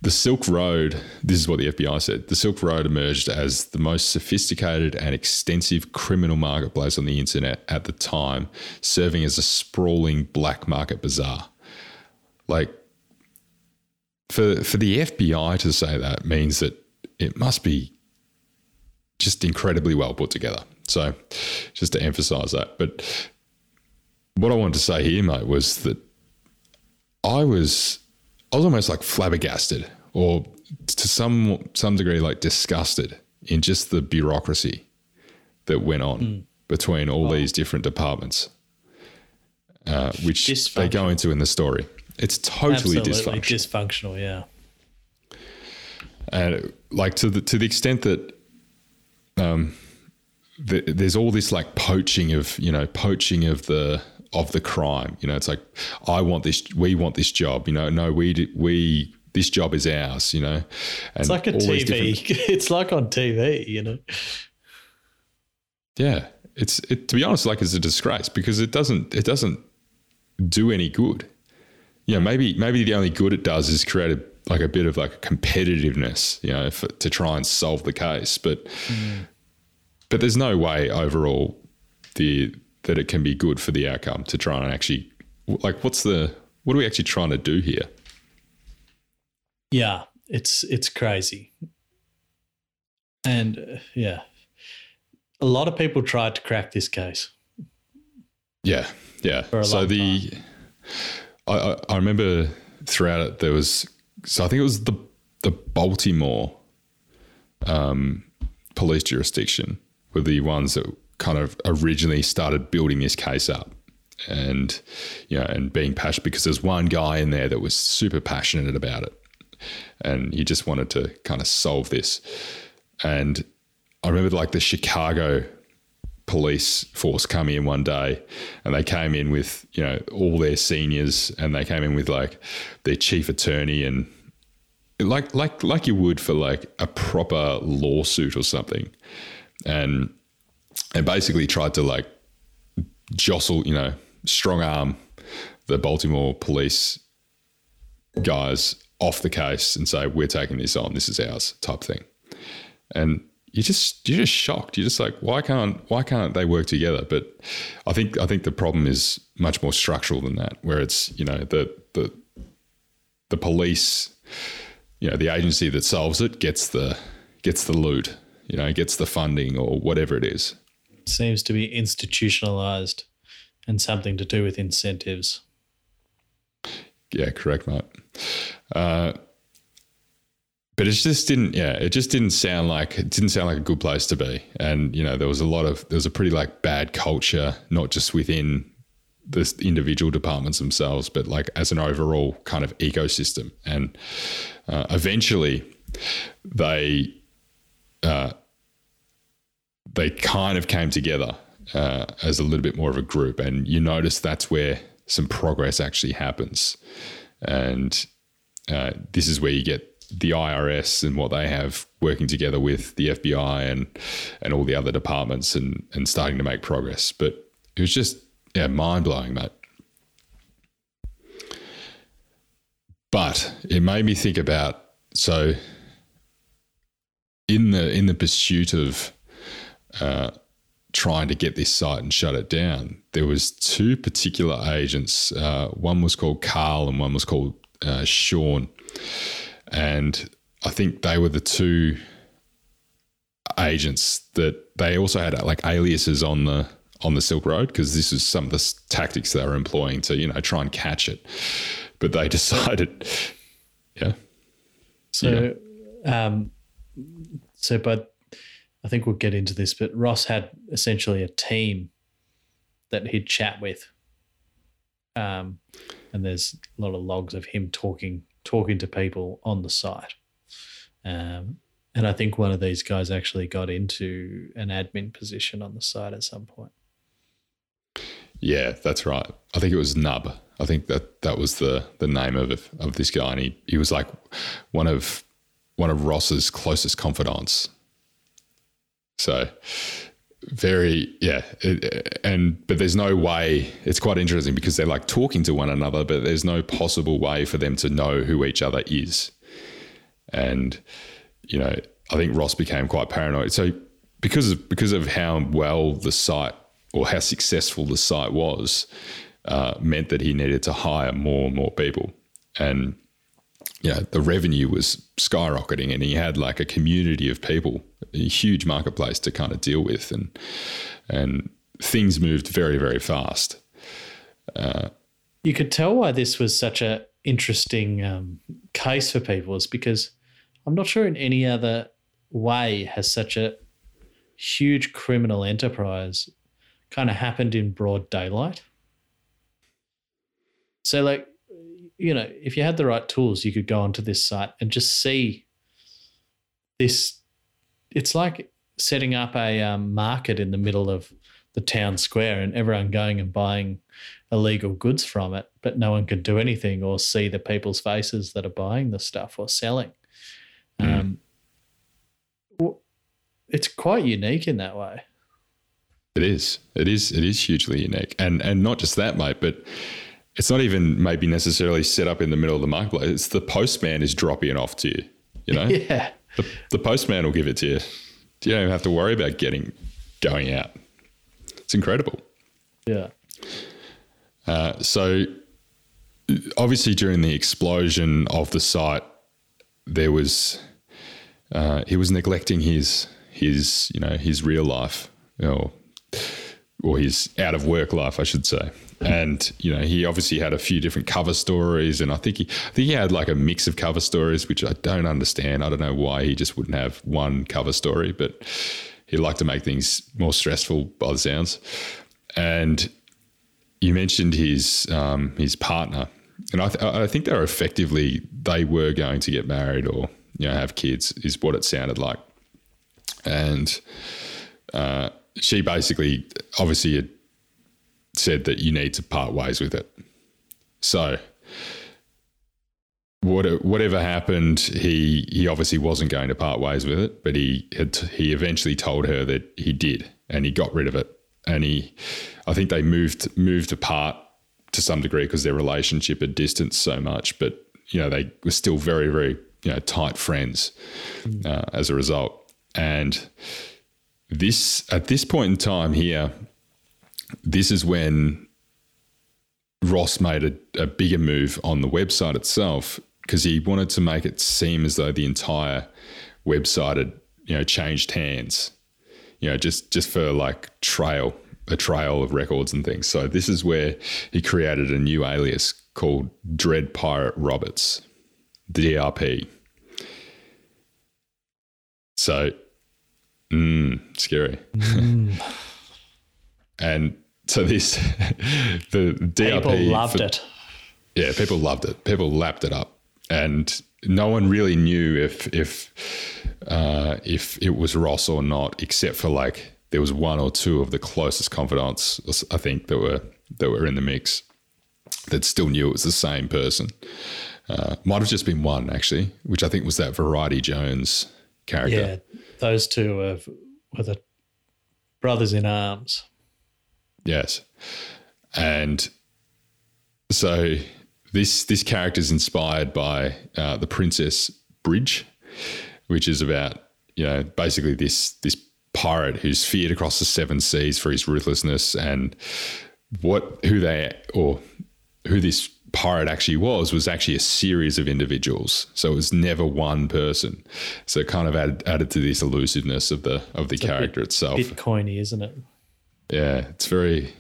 the Silk Road, this is what the FBI said the Silk Road emerged as the most sophisticated and extensive criminal marketplace on the internet at the time, serving as a sprawling black market bazaar. Like, for, for the FBI to say that means that it must be just incredibly well put together. So, just to emphasize that. But what I wanted to say here, mate, was that I was I was almost like flabbergasted or to some some degree like disgusted in just the bureaucracy that went on mm. between all oh. these different departments, uh, which they go into in the story. It's totally Absolutely dysfunctional. dysfunctional. Yeah, and like to the to the extent that um, the, there's all this like poaching of you know poaching of the of the crime. You know, it's like I want this, we want this job. You know, no, we we this job is ours. You know, and it's like a TV. Different... it's like on TV. You know. Yeah, it's it, to be honest, like it's a disgrace because it doesn't it doesn't do any good. You know, maybe maybe the only good it does is create a, like a bit of like competitiveness. You know, for, to try and solve the case, but. Mm. But there's no way overall the that it can be good for the outcome to try and actually like what's the what are we actually trying to do here? Yeah, it's it's crazy. And uh, yeah. A lot of people tried to crack this case. Yeah, yeah. So the I, I remember throughout it there was so I think it was the the Baltimore um, police jurisdiction were the ones that kind of originally started building this case up and you know and being passionate because there's one guy in there that was super passionate about it and he just wanted to kind of solve this. And i remember like the chicago police force coming in one day and they came in with you know all their seniors and they came in with like their chief attorney and like like like you would for like a proper lawsuit or something. And and basically tried to like jostle, you know, strong arm the Baltimore police guys off the case and say, we're taking this on, this is ours type thing. And you just you're just shocked. You're just like, why can't why can't they work together? But I think I think the problem is much more structural than that, where it's, you know, the the the police, you know, the agency that solves it gets the gets the loot, you know, gets the funding or whatever it is seems to be institutionalized and something to do with incentives. Yeah, correct, mate. Uh, but it just didn't, yeah, it just didn't sound like it didn't sound like a good place to be. And you know, there was a lot of there was a pretty like bad culture, not just within the individual departments themselves, but like as an overall kind of ecosystem. And uh, eventually, they uh, they kind of came together uh, as a little bit more of a group. And you notice that's where some progress actually happens. And uh, this is where you get the IRS and what they have working together with the FBI and and all the other departments and and starting to make progress. But it was just yeah, mind blowing, mate. But it made me think about so in the in the pursuit of uh, trying to get this site and shut it down, there was two particular agents. Uh, one was called Carl and one was called uh, Sean, and I think they were the two agents that they also had like aliases on the on the Silk Road because this is some of the tactics they were employing to you know try and catch it. But they decided, yeah. So, yeah. um, so but I think we'll get into this, but Ross had essentially a team that he'd chat with. Um, and there's a lot of logs of him talking talking to people on the site. Um, and I think one of these guys actually got into an admin position on the site at some point. Yeah, that's right. I think it was Nob. I think that that was the the name of of this guy, and he he was like one of one of Ross's closest confidants. So very yeah it, and but there's no way it's quite interesting because they're like talking to one another but there's no possible way for them to know who each other is. And you know, I think Ross became quite paranoid. So because of because of how well the site or how successful the site was, uh, meant that he needed to hire more and more people, and yeah, the revenue was skyrocketing, and he had like a community of people, a huge marketplace to kind of deal with, and and things moved very very fast. Uh, you could tell why this was such a interesting um, case for people is because I'm not sure in any other way has such a huge criminal enterprise kind of happened in broad daylight. So, like, you know, if you had the right tools, you could go onto this site and just see this. It's like setting up a um, market in the middle of the town square and everyone going and buying illegal goods from it, but no one can do anything or see the people's faces that are buying the stuff or selling. Mm. Um, it's quite unique in that way. It is. It is. It is hugely unique, and and not just that, mate, but it's not even maybe necessarily set up in the middle of the marketplace. It's the postman is dropping off to you. You know, yeah. The, the postman will give it to you. You don't even have to worry about getting going out. It's incredible. Yeah. Uh, so obviously during the explosion of the site, there was uh, he was neglecting his his you know his real life or or his out of work life, I should say. And you know, he obviously had a few different cover stories, and I think he, I think he had like a mix of cover stories, which I don't understand. I don't know why he just wouldn't have one cover story, but he liked to make things more stressful by the sounds. And you mentioned his um, his partner, and I, th- I think they were effectively they were going to get married or you know have kids, is what it sounded like, and uh, she basically obviously had said that you need to part ways with it. So whatever happened, he he obviously wasn't going to part ways with it, but he had he eventually told her that he did, and he got rid of it and he, I think they moved moved apart to some degree because their relationship had distanced so much. But you know, they were still very very you know tight friends mm. uh, as a result. And this at this point in time here, this is when Ross made a, a bigger move on the website itself because he wanted to make it seem as though the entire website had you know changed hands you know, just just for like trail, a trail of records and things. So this is where he created a new alias called Dread Pirate Roberts, DRP. So, mm, scary. Mm. and so this, the DRP. People loved for, it. Yeah, people loved it. People lapped it up, and no one really knew if if uh, if it was Ross or not, except for like there was one or two of the closest confidants I think that were that were in the mix that still knew it was the same person. Uh, might have just been one actually, which I think was that Variety Jones character. Yeah, those two were, were the brothers in arms. Yes, and so this this character is inspired by uh, the Princess Bridge, which is about you know basically this this pirate who's feared across the seven seas for his ruthlessness and what who they or who this pirate actually was was actually a series of individuals. So it was never one person. So it kind of added, added to this elusiveness of the of the it's character bit, itself. Bitcoiny isn't it? Yeah it's very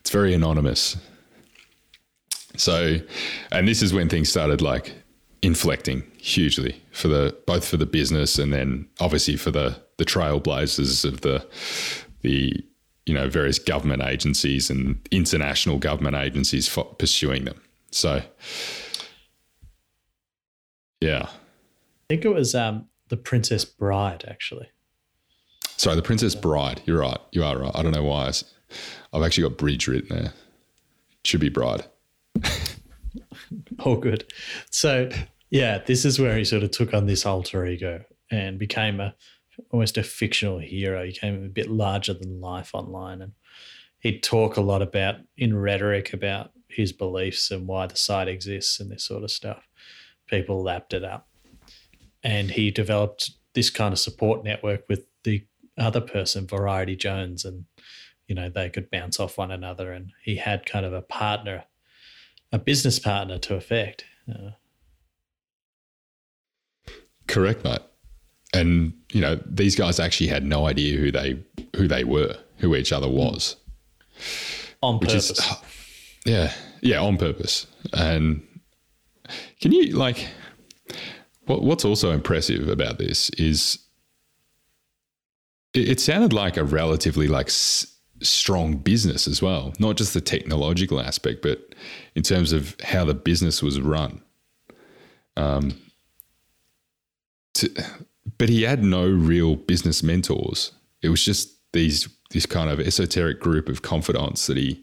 it's very anonymous. So, and this is when things started like inflecting hugely for the both for the business and then obviously for the the trailblazers of the the you know various government agencies and international government agencies for pursuing them. So, yeah, I think it was um, the Princess Bride actually. Sorry, the Princess Bride. You're right. You are right. I don't know why. I've actually got bridge written there. Should be bride. All good. So, yeah, this is where he sort of took on this alter ego and became a almost a fictional hero. He became a bit larger than life online, and he'd talk a lot about in rhetoric about his beliefs and why the site exists and this sort of stuff. People lapped it up. and he developed this kind of support network with the other person, Variety Jones, and you know they could bounce off one another, and he had kind of a partner, a business partner to effect. Uh, Correct, mate. And you know these guys actually had no idea who they who they were, who each other was. on purpose. is yeah, yeah, on purpose. And can you like what what's also impressive about this is it, it sounded like a relatively like s- strong business as well, not just the technological aspect, but in terms of how the business was run. Um, to, but he had no real business mentors. It was just these this kind of esoteric group of confidants that he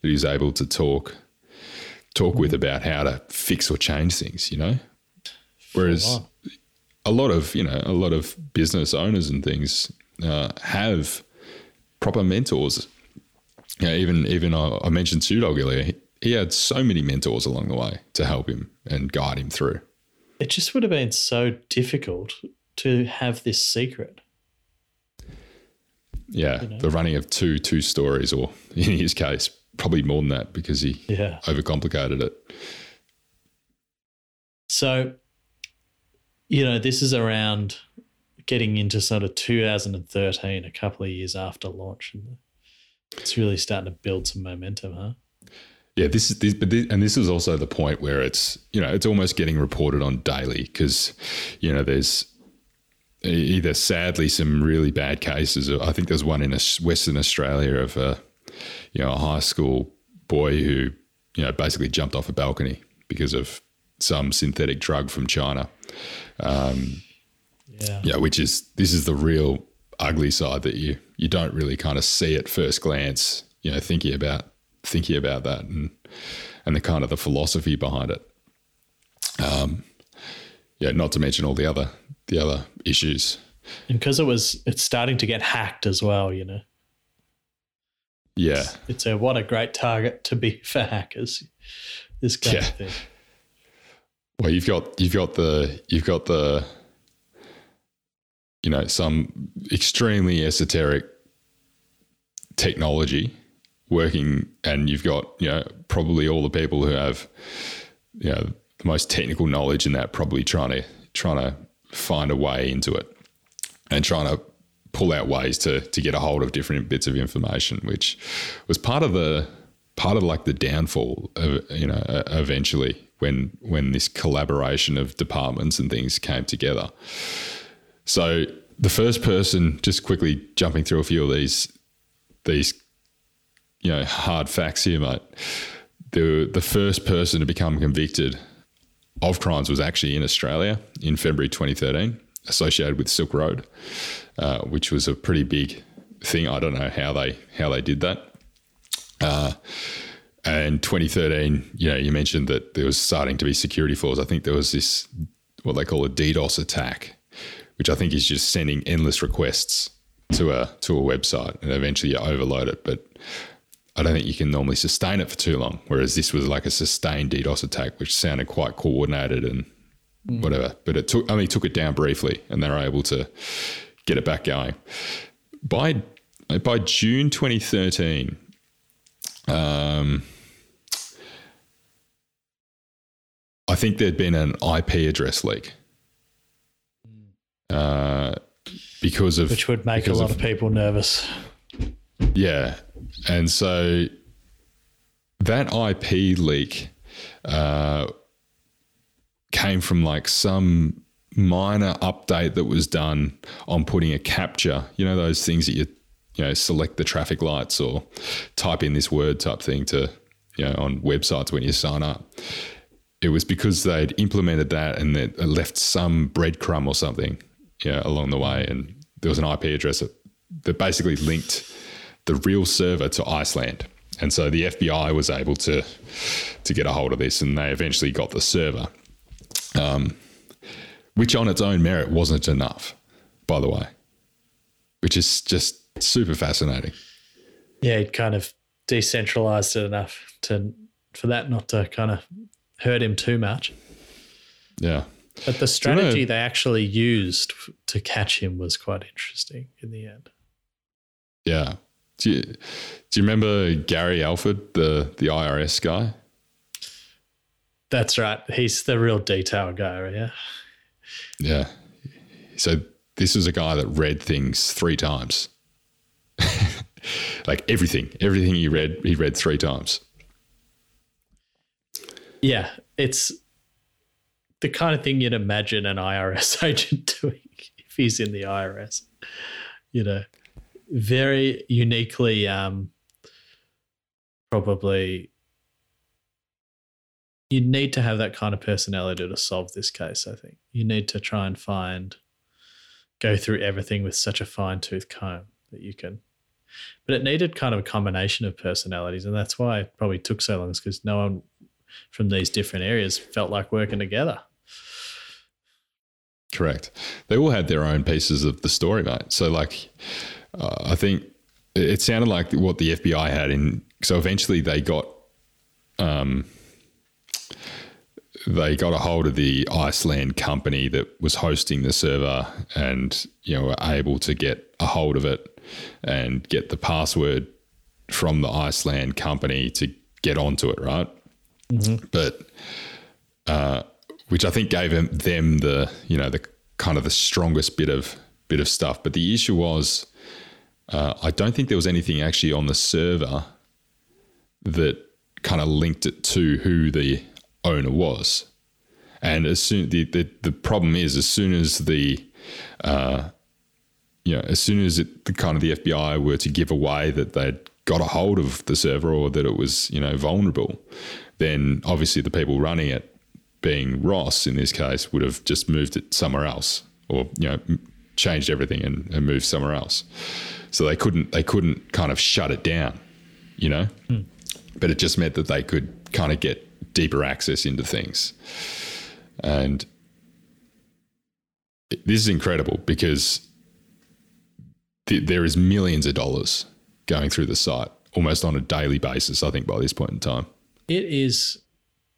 that he was able to talk talk with about how to fix or change things. You know, whereas a lot of you know a lot of business owners and things uh, have proper mentors. You know, even even I, I mentioned Two Dog earlier. He, he had so many mentors along the way to help him and guide him through. It just would have been so difficult to have this secret. Yeah, know? the running of two two stories, or in his case, probably more than that because he Yeah. overcomplicated it. So, you know, this is around getting into sort of 2013, a couple of years after launch. And it's really starting to build some momentum, huh? Yeah, this is this, but this, and this is also the point where it's you know it's almost getting reported on daily because you know there's either sadly some really bad cases. I think there's one in Western Australia of a you know a high school boy who you know basically jumped off a balcony because of some synthetic drug from China. Yeah. Yeah, which is this is the real ugly side that you you don't really kind of see at first glance. You know, thinking about thinking about that and and the kind of the philosophy behind it. Um, yeah, not to mention all the other the other issues. And because it was, it's starting to get hacked as well, you know. Yeah, It's a what a great target to be for hackers. This kind Yeah. of thing. well, you've got you've got the you've got the you know some extremely esoteric technology working and you've got you know probably all the people who have you know the most technical knowledge in that probably trying to trying to find a way into it and trying to pull out ways to to get a hold of different bits of information which was part of the part of like the downfall of you know eventually when when this collaboration of departments and things came together. So the first person just quickly jumping through a few of these these you know hard facts here mate. The the first person to become convicted of crimes was actually in Australia in February 2013 associated with Silk Road uh, which was a pretty big thing I don't know how they how they did that Uh, and 2013, you know, you mentioned that there was starting to be security flaws. I think there was this what they call a DDoS attack, which I think is just sending endless requests to a to a website, and eventually you overload it. But I don't think you can normally sustain it for too long. Whereas this was like a sustained DDoS attack, which sounded quite coordinated and whatever. But it took only took it down briefly, and they were able to get it back going. By by June 2013, um, I think there'd been an IP address leak uh, because of Which would make a lot of people nervous. yeah, and so that IP leak uh, came from like some minor update that was done on putting a CAPTCHA. You know those things that you you know select the traffic lights or type in this word type thing to you know on websites when you sign up. It was because they'd implemented that and it left some breadcrumb or something you know, along the way, and there was an IP address that, that basically linked the real server to Iceland. And so the FBI was able to to get a hold of this, and they eventually got the server, um, which on its own merit wasn't enough, by the way, which is just super fascinating. Yeah, it kind of decentralized it enough to for that not to kind of hurt him too much. Yeah. But the strategy they actually used to catch him was quite interesting in the end. Yeah. Do you, do you remember Gary Alford, the the IRS guy? That's right. He's the real detail guy, yeah. Yeah. So this is a guy that read things three times. like everything, everything he read, he read three times. Yeah, it's the kind of thing you'd imagine an IRS agent doing if he's in the IRS. You know, very uniquely, um, probably. You need to have that kind of personality to solve this case. I think you need to try and find, go through everything with such a fine tooth comb that you can. But it needed kind of a combination of personalities, and that's why it probably took so long, because no one from these different areas felt like working together. Correct. They all had their own pieces of the story, mate. So, like, uh, I think it sounded like what the FBI had in. So eventually, they got, um, they got a hold of the Iceland company that was hosting the server, and you know were able to get a hold of it and get the password from the Iceland company to get onto it, right? Mm-hmm. But uh, which I think gave them, them the you know the kind of the strongest bit of bit of stuff. But the issue was, uh, I don't think there was anything actually on the server that kind of linked it to who the owner was. And as soon the the, the problem is, as soon as the uh, you know, as soon as it, the kind of the FBI were to give away that they'd got a hold of the server or that it was you know vulnerable, then obviously the people running it being Ross in this case, would have just moved it somewhere else, or you know, changed everything and, and moved somewhere else. So they couldn't they couldn't kind of shut it down, you know. Mm. But it just meant that they could kind of get deeper access into things, and this is incredible because th- there is millions of dollars going through the site almost on a daily basis. I think by this point in time, it is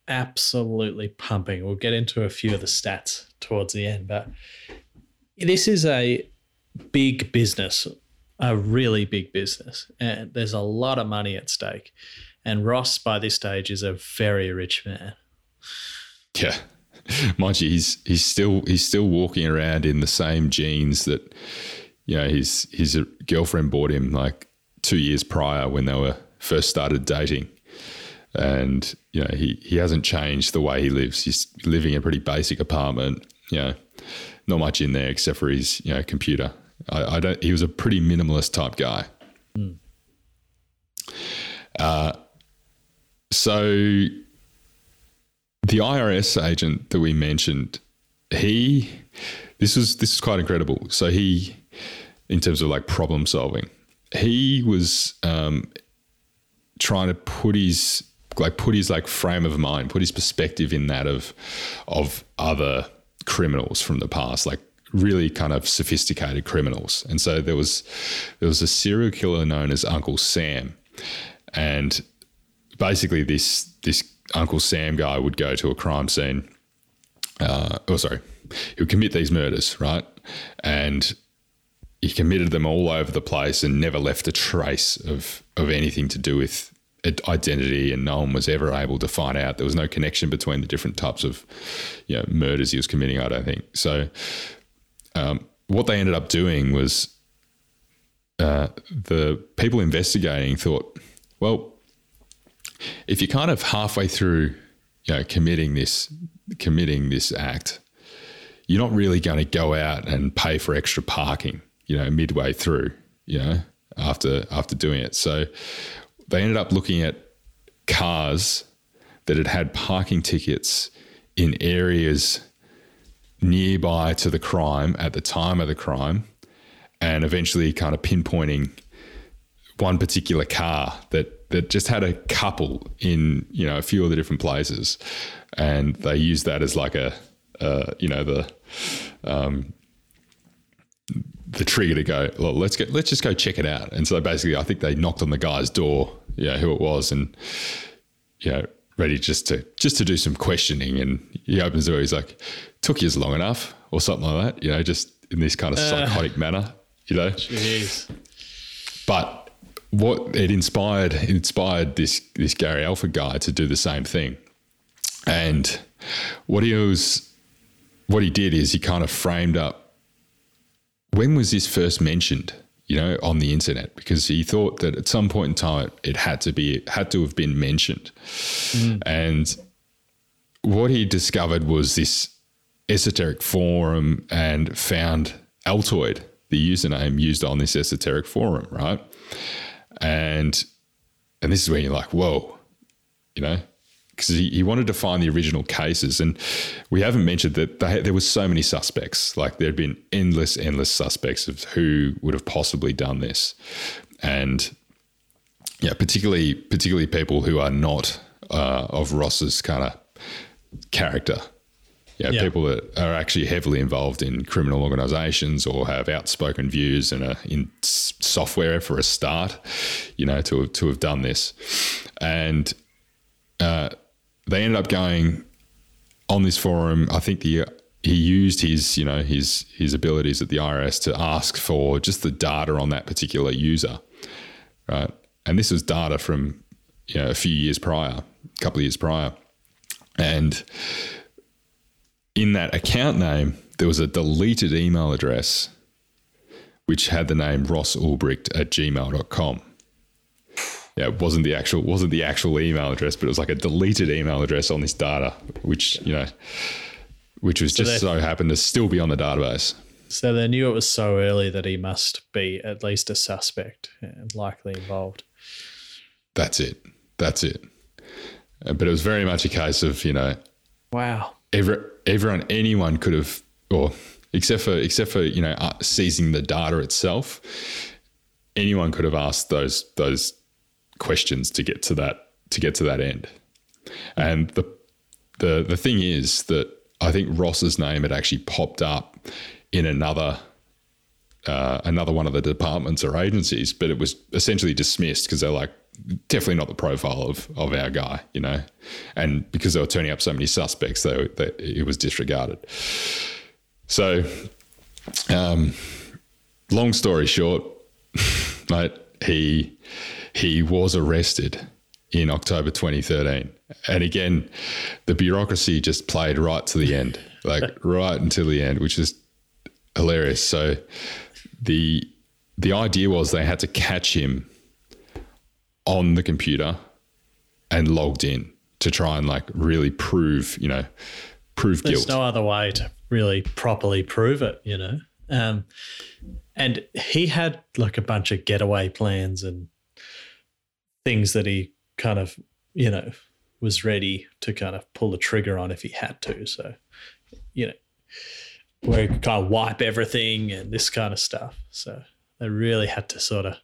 absolutely pumping. We'll get into a few of the stats towards the end, but this is a big business, a really big business, and there's a lot of money at stake. And Ross, by this stage, is a very rich man. Yeah, mind you, he's he's still he's still walking around in the same jeans that you know his his girlfriend bought him like two years prior when they were first started dating and you know he he hasn't changed the way he lives. He's living in a pretty basic apartment. You know, not much in there except for his you know computer. I, I don't. He was a pretty minimalist type guy. Mm. Uh, so the IRS agent that we mentioned, he this was this is quite incredible. So he, in terms of like problem solving, he was um, trying to put his like put his like frame of mind, put his perspective in that of of other criminals from the past, like really kind of sophisticated criminals. And so there was there was a serial killer known as Uncle Sam, and basically this this Uncle Sam guy would go to a crime scene. Uh, oh, sorry, he would commit these murders, right? And he committed them all over the place and never left a trace of of anything to do with identity and no one was ever able to find out. There was no connection between the different types of you know, murders he was committing, I don't think. So um, what they ended up doing was uh, the people investigating thought, well, if you're kind of halfway through you know, committing this committing this act, you're not really going to go out and pay for extra parking, you know, midway through, you know, after after doing it. So they ended up looking at cars that had had parking tickets in areas nearby to the crime at the time of the crime and eventually kind of pinpointing one particular car that that just had a couple in you know a few of the different places. And they used that as like a uh, you know the um, the trigger to go, well, let's go, let's just go check it out. And so basically, I think they knocked on the guy's door, yeah, who it was, and you know, ready just to just to do some questioning. And he opens the door. He's like, "Took you long enough," or something like that. You know, just in this kind of psychotic manner. You know, Jeez. but what it inspired it inspired this this Gary Alford guy to do the same thing. And what he was what he did is he kind of framed up when was this first mentioned, you know, on the internet because he thought that at some point in time it had to be had to have been mentioned. Mm. And what he discovered was this esoteric forum and found Altoid, the username used on this esoteric forum, right? And and this is when you're like, whoa, you know, because he, he wanted to find the original cases, and we haven't mentioned that they, there was so many suspects. Like there'd been endless, endless suspects of who would have possibly done this, and yeah, particularly particularly people who are not uh, of Ross's kind of character. Yeah, Yeah. people that are actually heavily involved in criminal organizations or have outspoken views and are in software for a start, you know, to, to have done this. And uh, they ended up going on this forum. I think the he used his, you know, his his abilities at the IRS to ask for just the data on that particular user, right? And this was data from you know a few years prior, a couple of years prior, and in that account name there was a deleted email address which had the name Ross Ulbricht at gmail.com. Yeah, it wasn't the actual wasn't the actual email address, but it was like a deleted email address on this data, which you know, which was just so happened to still be on the database. So they knew it was so early that he must be at least a suspect and likely involved. That's it. That's it. Uh, But it was very much a case of you know Wow. every, everyone, anyone could have, or except for except for you know uh, seizing the data itself, anyone could have asked those those questions to get to that to get to that end. And the the the thing is that I think Ross's name had actually popped up in another uh, another one of the departments or agencies, but it was essentially dismissed because they're like definitely not the profile of of our guy, you know, and because they were turning up so many suspects, they it was disregarded. So, um, long story short, mate, he he was arrested in October 2013, and again, the bureaucracy just played right to the end, like right until the end, which is hilarious. So the the idea was they had to catch him on the computer and logged in to try and like really prove, you know, prove There's guilt. There's no other way to really properly prove it, you know. Um, and he had like a bunch of getaway plans and things that he kind of, you know, was ready to kind of pull the trigger on if he had to. So, you know, where he could kind of wipe everything and this kind of stuff. So they really had to sort of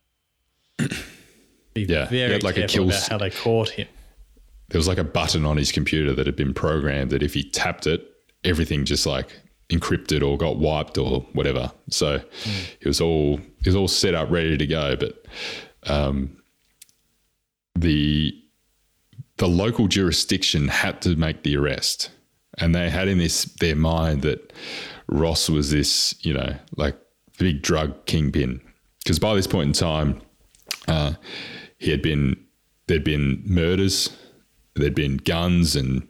be Yeah, very like a careful about how they caught him. there was like a button on his computer that had been programmed that if he tapped it, everything just like encrypted or got wiped or whatever. So it was all it was all set up ready to go. But um, the the local jurisdiction had to make the arrest, and they had in this their mind that Ross was this you know like big drug kingpin because by this point in time uh, he had been there'd been murders there'd been guns and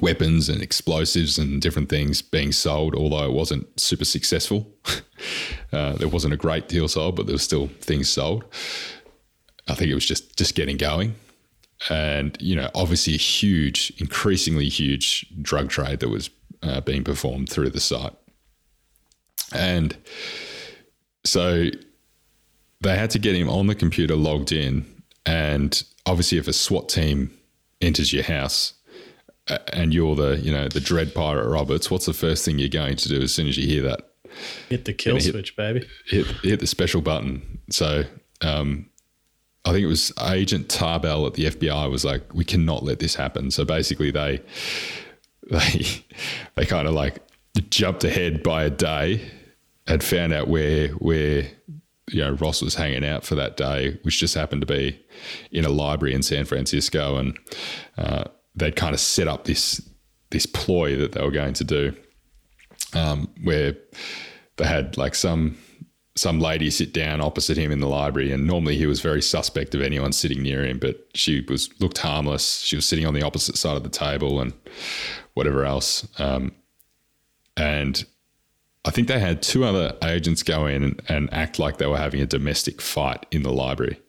weapons and explosives and different things being sold, although it wasn't super successful. uh, there wasn't a great deal sold, but there were still things sold. I think it was just just getting going, and you know, obviously a huge, increasingly huge drug trade that was uh, being performed through the site, and so they had to get him on the computer logged in, and obviously, if a SWAT team enters your house and you're the you know the dread pirate Roberts, what's the first thing you're going to do as soon as you hear that? Hit the kill hit- switch, baby. Hit hit the special button. So um, I think it was Agent Tarbell at the FBI was like, we cannot let this happen. So basically, they they they kind of like jumped ahead by a day, had found out where where you know Ross was hanging out for that day, which just happened to be in a library in San Francisco, and uh, they'd kind of set up this this ploy that they were going to do, um, where they had like some some lady sit down opposite him in the library, and normally he was very suspect of anyone sitting near him, but she was looked harmless. She was sitting on the opposite side of the table, and whatever else. Um, and I think they had two other agents go in and, and, act like they were having a domestic fight in the library.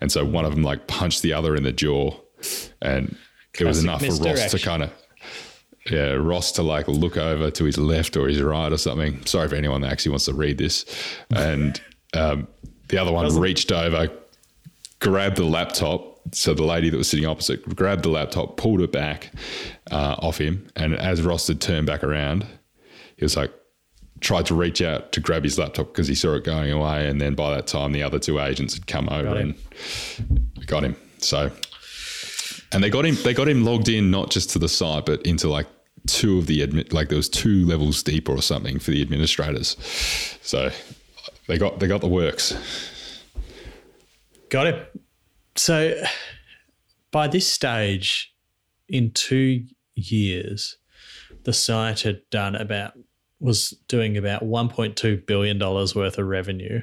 And so one of them like punched the other in the jaw, and Classic it was enough for Ross to kind of yeah, Ross to like look over to his left or his right or something. Sorry for anyone that actually wants to read this. And um, the other one reached over, grabbed the laptop. So the lady that was sitting opposite grabbed the laptop, pulled it back uh, off him, and as Ross had turned back around, he was like, tried to reach out to grab his laptop because he saw it going away. And then by that time, the other two agents had come over and got him. So and they got him. They got him logged in not just to the site, but into like two of the admit. Like there was two levels deeper or something for the administrators. So they got they got the works. Got it. So by this stage, in two years, the site had done about was doing about 1.2 billion dollars worth of revenue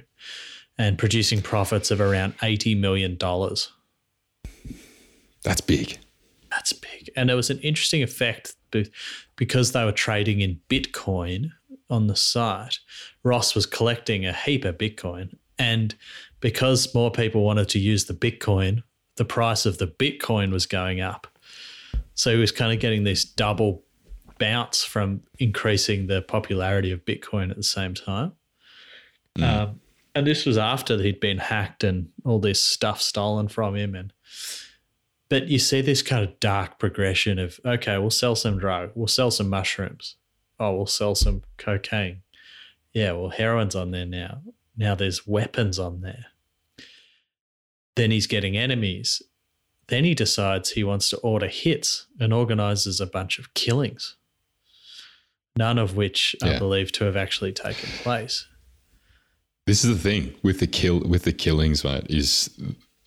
and producing profits of around 80 million dollars. That's big. That's big. And there was an interesting effect because they were trading in Bitcoin on the site. Ross was collecting a heap of Bitcoin. And because more people wanted to use the Bitcoin, the price of the Bitcoin was going up. So he was kind of getting this double bounce from increasing the popularity of Bitcoin at the same time. Mm. Um, and this was after he'd been hacked and all this stuff stolen from him. And but you see this kind of dark progression of okay, we'll sell some drug, we'll sell some mushrooms, oh, we'll sell some cocaine. Yeah, well, heroin's on there now. Now there's weapons on there. Then he's getting enemies. Then he decides he wants to order hits and organizes a bunch of killings, none of which yeah. are believed to have actually taken place. This is the thing with the kill with the killings, mate. Is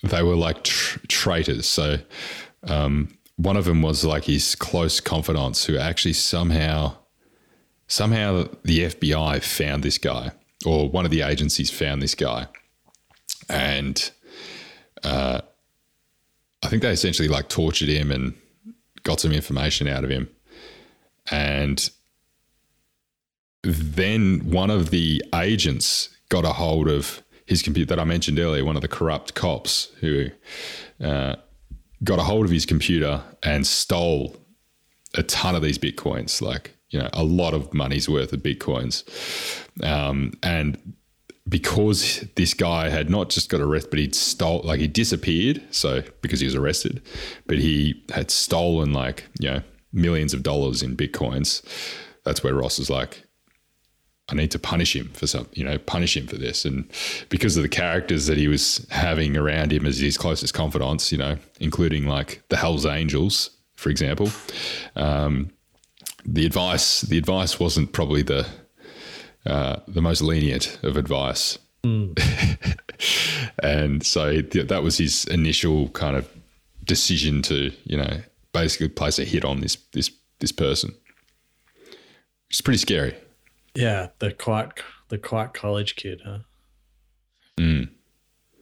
they were like tr- traitors. So um, one of them was like his close confidants who actually somehow somehow the FBI found this guy or one of the agencies found this guy and uh, I think they essentially like tortured him and got some information out of him and then one of the agents got a hold of his computer that I mentioned earlier, one of the corrupt cops who uh, got a hold of his computer and stole a ton of these bitcoins, like you know, a lot of money's worth of bitcoins, um, and because this guy had not just got arrested, but he'd stole like he disappeared. So because he was arrested, but he had stolen like you know millions of dollars in bitcoins. That's where Ross is like, I need to punish him for some, you know, punish him for this. And because of the characters that he was having around him as his closest confidants, you know, including like the Hell's Angels, for example, um, the advice the advice wasn't probably the uh, the most lenient of advice. Mm. and so that was his initial kind of decision to, you know, basically place a hit on this this this person. It's pretty scary. Yeah, the quiet the quiet college kid, huh? Mm.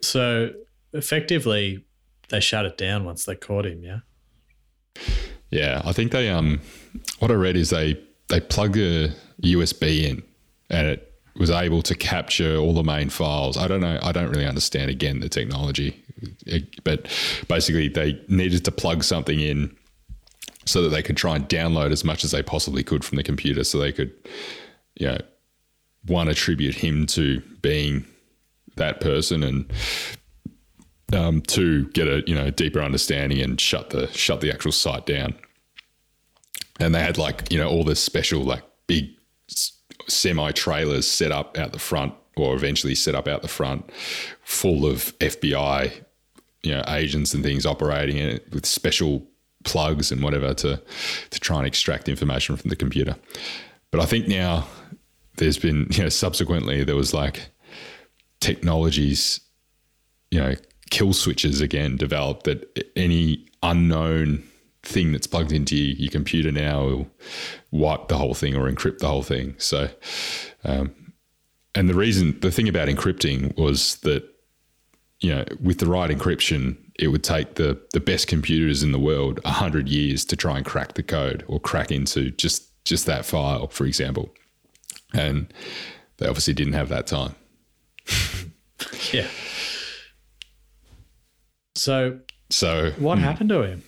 So effectively, they shut it down once they caught him. Yeah. Yeah, I think they um, what I read is they they plug a USB in, and it was able to capture all the main files. I don't know. I don't really understand again the technology, but basically they needed to plug something in so that they could try and download as much as they possibly could from the computer, so they could you know, one attribute him to being that person and um, to get a you know deeper understanding and shut the shut the actual site down. And they had like you know all this special like big semi trailers set up out the front, or eventually set up out the front, full of FBI you know agents and things operating in it with special plugs and whatever to to try and extract information from the computer. But I think now there's been, you know, subsequently there was like technologies, you know, kill switches again developed that any unknown thing that's plugged into your computer now will wipe the whole thing or encrypt the whole thing. So, um, and the reason, the thing about encrypting was that, you know, with the right encryption, it would take the the best computers in the world a hundred years to try and crack the code or crack into just just that file, for example. And they obviously didn't have that time. yeah. So, so what hmm. happened to him?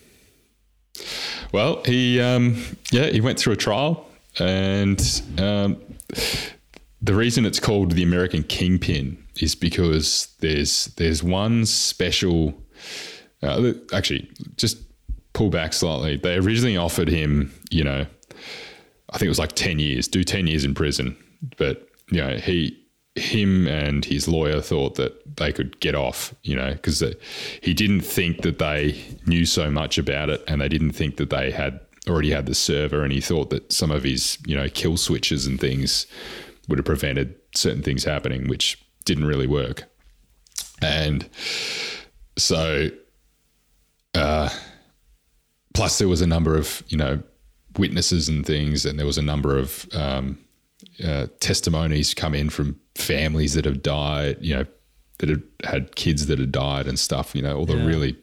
Well, he um, yeah he went through a trial, and um, the reason it's called the American Kingpin is because there's there's one special. Uh, actually, just pull back slightly. They originally offered him, you know, I think it was like ten years, do ten years in prison, but you know he him and his lawyer thought that they could get off, you know, because he didn't think that they knew so much about it, and they didn't think that they had already had the server, and he thought that some of his, you know, kill switches and things would have prevented certain things happening, which didn't really work. And so, uh, plus there was a number of, you know, witnesses and things, and there was a number of um, uh, testimonies come in from families that have died, you know, that have had kids that have died and stuff, you know, all the yeah. really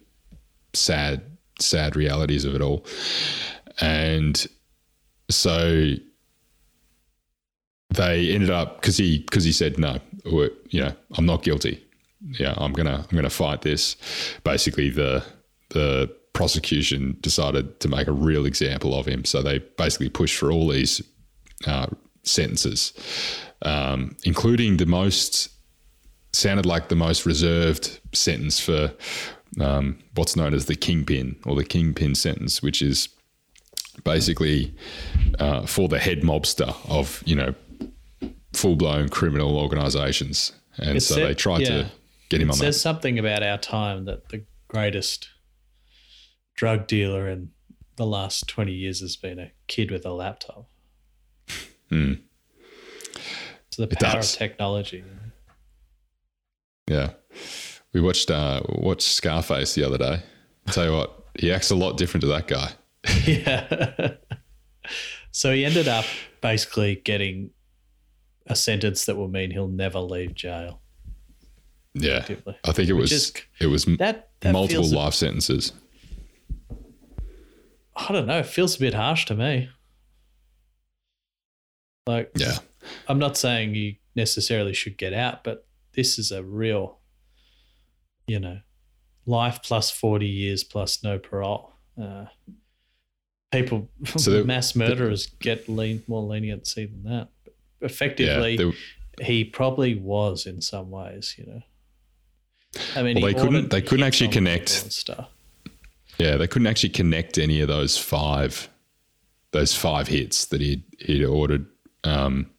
sad, sad realities of it all. And so they ended up because he because he said no, you know, I'm not guilty. Yeah, I'm gonna I'm gonna fight this. Basically, the the prosecution decided to make a real example of him. So they basically pushed for all these uh, sentences, um, including the most sounded like the most reserved sentence for um, what's known as the kingpin or the kingpin sentence, which is basically uh, for the head mobster of you know full blown criminal organizations, and it so said, they tried yeah, to get him on. Says that. something about our time that the greatest drug dealer in the last twenty years has been a kid with a laptop. Hmm. So the power of technology. Yeah, we watched uh, watched Scarface the other day. I'll tell you what, he acts a lot different to that guy. yeah. so he ended up basically getting a sentence that will mean he'll never leave jail. Yeah, I think it was is, it was that, that multiple life sentences. I don't know. It feels a bit harsh to me. Like, yeah, I'm not saying you necessarily should get out, but this is a real, you know, life plus 40 years plus no parole. Uh, people, so mass murderers get lean, more leniency than that. But effectively, yeah, he probably was in some ways, you know. I mean, well, they couldn't. They couldn't actually connect. Stuff. Yeah, they couldn't actually connect any of those five, those five hits that he he'd ordered um,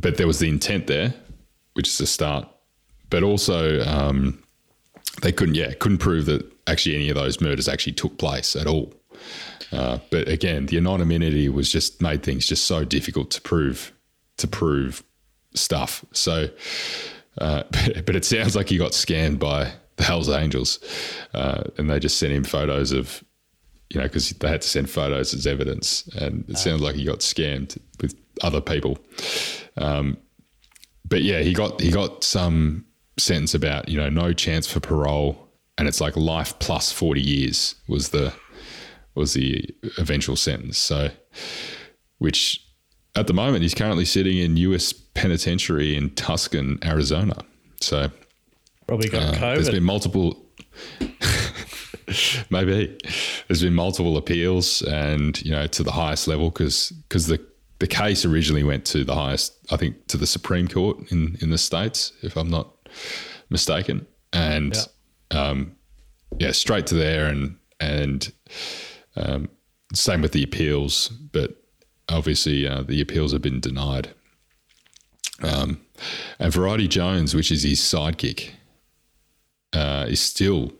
but there was the intent there, which is a start. But also, um, they couldn't, yeah, couldn't prove that actually any of those murders actually took place at all. Uh, but again, the anonymity was just made things just so difficult to prove to prove stuff. So, uh, but, but, it sounds like he got scammed by the Hell's Angels, uh, and they just sent him photos of you know, because they had to send photos as evidence, and it sounds like he got scammed with other people. Um, but yeah, he got he got some sentence about you know no chance for parole, and it's like life plus forty years was the was the eventual sentence. So, which at the moment he's currently sitting in U.S. penitentiary in Tucson, Arizona. So probably got uh, COVID. There's been multiple. maybe there's been multiple appeals and you know to the highest level because because the the case originally went to the highest i think to the supreme court in in the states if i'm not mistaken and yeah, um, yeah straight to there and and um, same with the appeals but obviously uh, the appeals have been denied um, and variety jones which is his sidekick uh, is still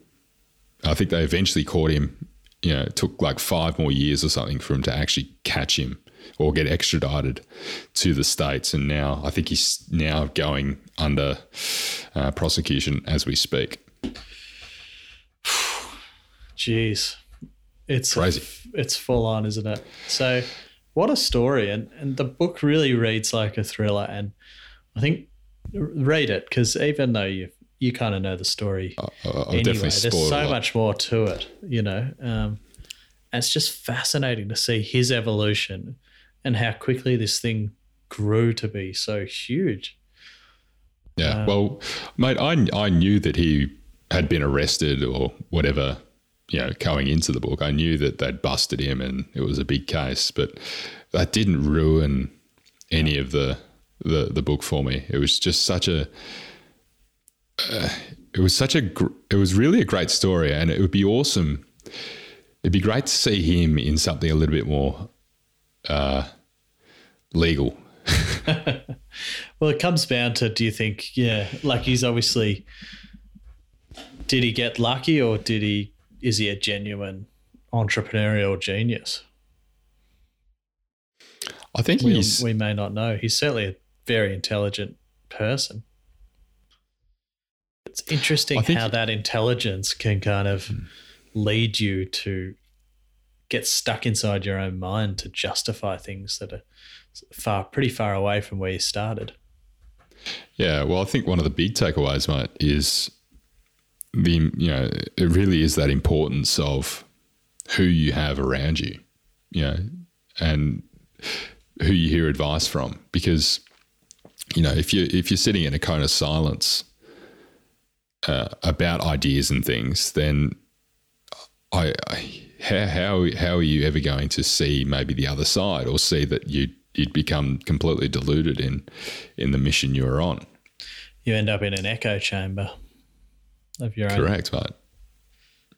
I think they eventually caught him. You know, it took like five more years or something for him to actually catch him or get extradited to the states, and now I think he's now going under uh, prosecution as we speak. Jeez, it's Crazy. it's full on, isn't it? So, what a story! And and the book really reads like a thriller. And I think read it because even though you you kind of know the story I'll anyway, definitely there's so much more to it. You know, um, and it's just fascinating to see his evolution and how quickly this thing grew to be so huge. Yeah. Um, well, mate, I I knew that he had been arrested or whatever. You know, going into the book, I knew that they'd busted him and it was a big case, but that didn't ruin any of the the, the book for me. It was just such a. Uh, it was such a. gr- It was really a great story, and it would be awesome. It'd be great to see him in something a little bit more uh, legal. Well, it comes down to do you think, yeah, like he's obviously, did he get lucky or did he, is he a genuine entrepreneurial genius? I think We, we may not know. He's certainly a very intelligent person. It's interesting how that intelligence can kind of lead you to get stuck inside your own mind to justify things that are far, pretty far away from where you started. Yeah, well, I think one of the big takeaways, mate, is the you know it really is that importance of who you have around you, you know, and who you hear advice from. Because you know, if you if you're sitting in a cone of silence uh, about ideas and things, then I, I how how how are you ever going to see maybe the other side or see that you you'd become completely deluded in in the mission you're on? You end up in an echo chamber of your own. Correct, mate.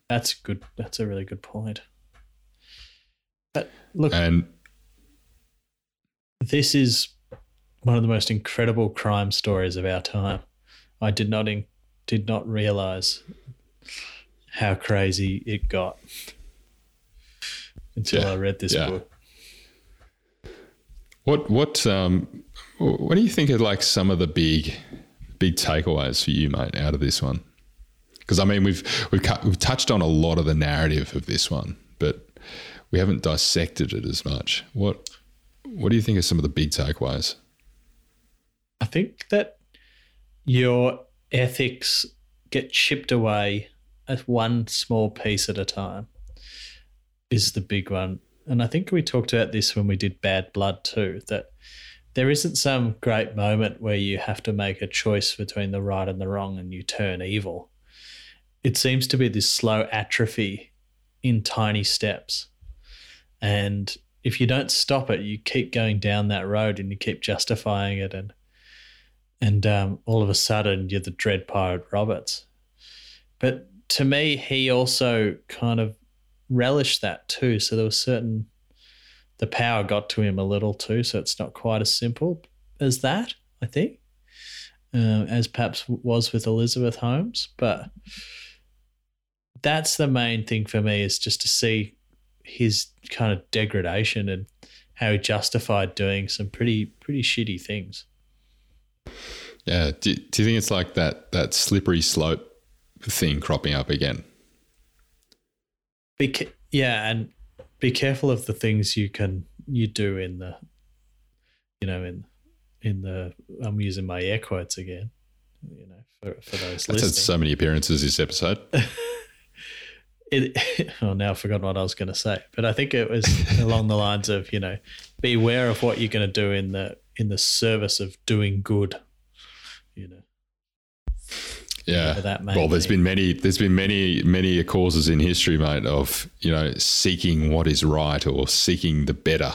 That's good. That's a really good point. But look, And this is one of the most incredible crime stories of our time. I did not in, did not realize how crazy it got until Yeah, I read this yeah. book. what what um what do you think are like some of the big big takeaways for you, mate, out of this one? Because I mean, we've we've we've touched on a lot of the narrative of this one, but we haven't dissected it as much. What what do you think are some of the big takeaways? I think that your ethics get chipped away at one small piece at a time is the big one. And I think we talked about this when we did Bad Blood too, that there isn't some great moment where you have to make a choice between the right and the wrong and you turn evil. It seems to be this slow atrophy in tiny steps. And if you don't stop it, you keep going down that road and you keep justifying it and and um, all of a sudden you're the dread pirate Roberts. But to me, he also kind of relished that too. So there was certain the power got to him a little too. So it's not quite as simple as that, I think, uh, as perhaps was with Elizabeth Holmes. But that's the main thing for me is just to see his kind of degradation and how he justified doing some pretty pretty shitty things. Yeah, do, do you think it's like that that slippery slope thing cropping up again? Be ca- yeah, and be careful of the things you can you do in the, you know, in in the. I'm using my air quotes again. You know, for for those That's had listening. so many appearances this episode. it, oh, now I've forgotten what I was going to say, but I think it was along the lines of you know, be aware of what you're going to do in the in the service of doing good. You know, Yeah. that Well, there's be. been many, there's been many, many causes in history, mate, of you know seeking what is right or seeking the better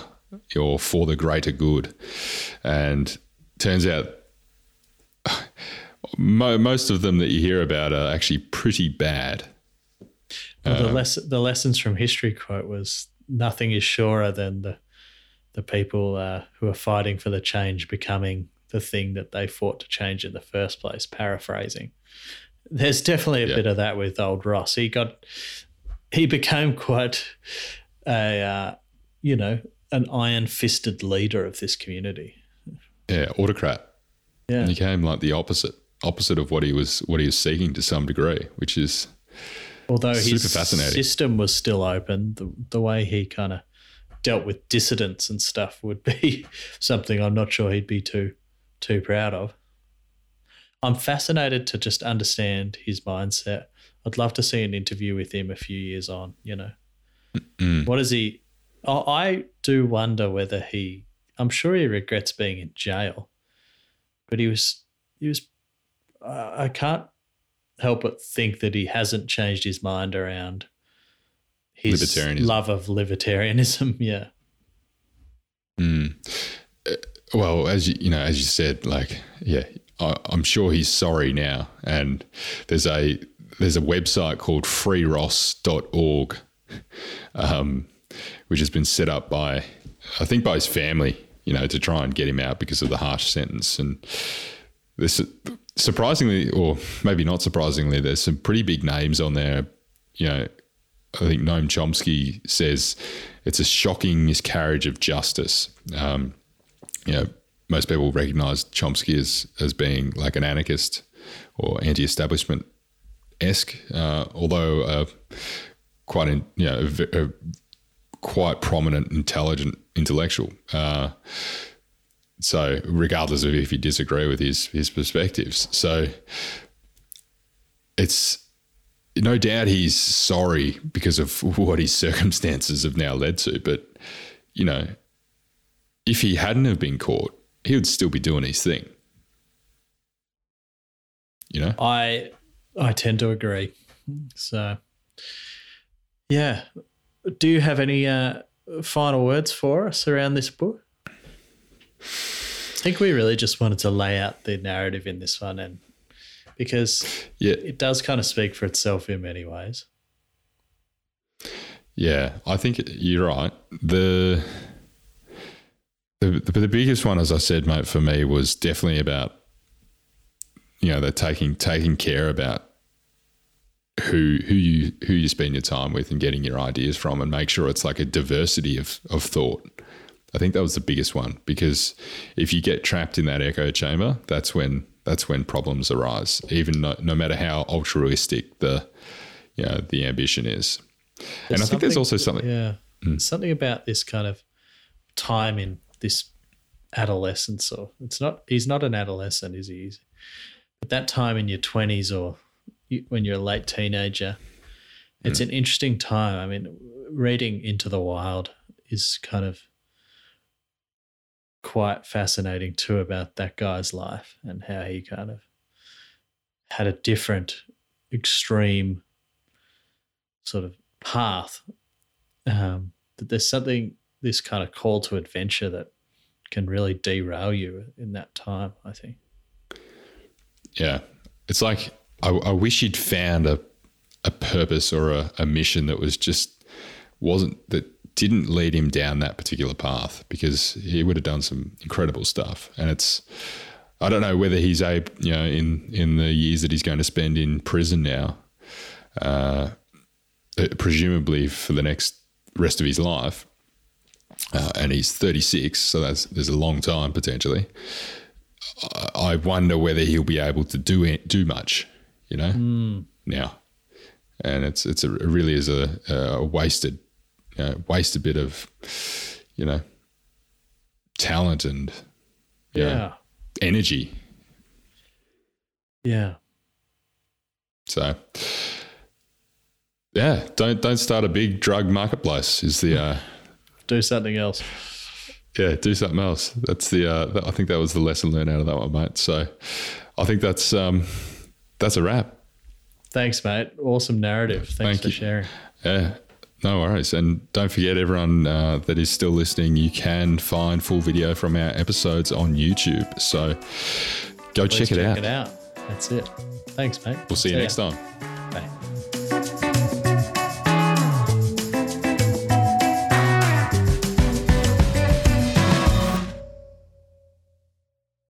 or for the greater good, and turns out mo- most of them that you hear about are actually pretty bad. Well, the um, less the lessons from history quote was nothing is surer than the the people uh, who are fighting for the change becoming the thing that they fought to change in the first place. Paraphrasing, there's definitely a Yeah. bit of that with old Ross. He got he became quite a uh, you know an iron fisted leader of this community. Yeah, autocrat. Yeah. He became like the opposite, opposite of what he was, what he was seeking to some degree, which is Although Super his fascinating. system was still open, the, the way he kind of dealt with dissidents and stuff would be something I'm not sure he'd be too too proud of. I'm fascinated to just understand his mindset. I'd love to see an interview with him a few years on. You know, Mm. what is he? I I do wonder whether he. I'm sure he regrets being in jail, but he was he was. I I can't help but think that he hasn't changed his mind around his Libertarianism. love of libertarianism. Yeah, Mm. Well, as you, you know, as you said, like, yeah, I, I'm sure he's sorry now. And there's a there's a website called freeross.org, um, which has been set up by, I think, by his family, you know, to try and get him out because of the harsh sentence. And this, surprisingly, or maybe not surprisingly, there's some pretty big names on there. You know, I think Noam Chomsky says it's a shocking miscarriage of justice. Um, you know, most people recognize Chomsky as, as being like an anarchist or anti-establishment esque, uh, although uh, quite in, you know a, a quite prominent, intelligent intellectual. Uh, so, regardless of if you disagree with his his perspectives, so it's no doubt he's sorry because of what his circumstances have now led to. But you know, if he hadn't have been caught, he would still be doing his thing. You know, I I tend to agree. So, yeah. Do you have any uh, final words for us around this book? I think we really just wanted to lay out the narrative in this one, and because yeah, it does kind of speak for itself in many ways. yeah. I think you're right. The the the, the biggest one, as I said, mate, for me was definitely about you know they're taking taking care about who who you who you spend your time with and getting your ideas from and make sure it's like a diversity of of thought. I think that was the biggest one because if you get trapped in that echo chamber, that's when that's when problems arise. Even no, no matter how altruistic the you know the ambition is. and I think there's also something. Yeah, hmm. something about this kind of time in this adolescence, or it's not. He's not an adolescent, is he? But that time in your twenties, or when you're a late teenager, it's hmm. an interesting time. I mean, reading Into the Wild is kind of quite fascinating too about that guy's life and how he kind of had a different extreme sort of path um, that there's something this kind of call to adventure that can really derail you in that time i think Yeah. It's like I, I wish he'd found a a purpose or a, a mission that was just wasn't that didn't lead him down that particular path because he would have done some incredible stuff. And it's I don't know whether he's a you know in in the years that he's going to spend in prison now, uh, presumably for the next rest of his life. Uh, and he's 36, so that's there's a long time potentially. I wonder whether he'll be able to do it, do much, you know, now. And it's it's a, it really is a, a wasted, uh, a bit of, you know, talent and you know, yeah energy. yeah So, yeah, don't don't start a big drug marketplace. Is the uh, do something else yeah, do something else. That's the uh, that- I think that was the lesson learned out of that one, mate. So, I think that's um, that's a wrap. thanks mate awesome narrative thanks Thank for you. sharing Yeah, no worries. And don't forget, everyone uh, that is still listening, you can find full video from our episodes on YouTube. So go Please check it out. check it out that's it thanks mate We'll see you next time.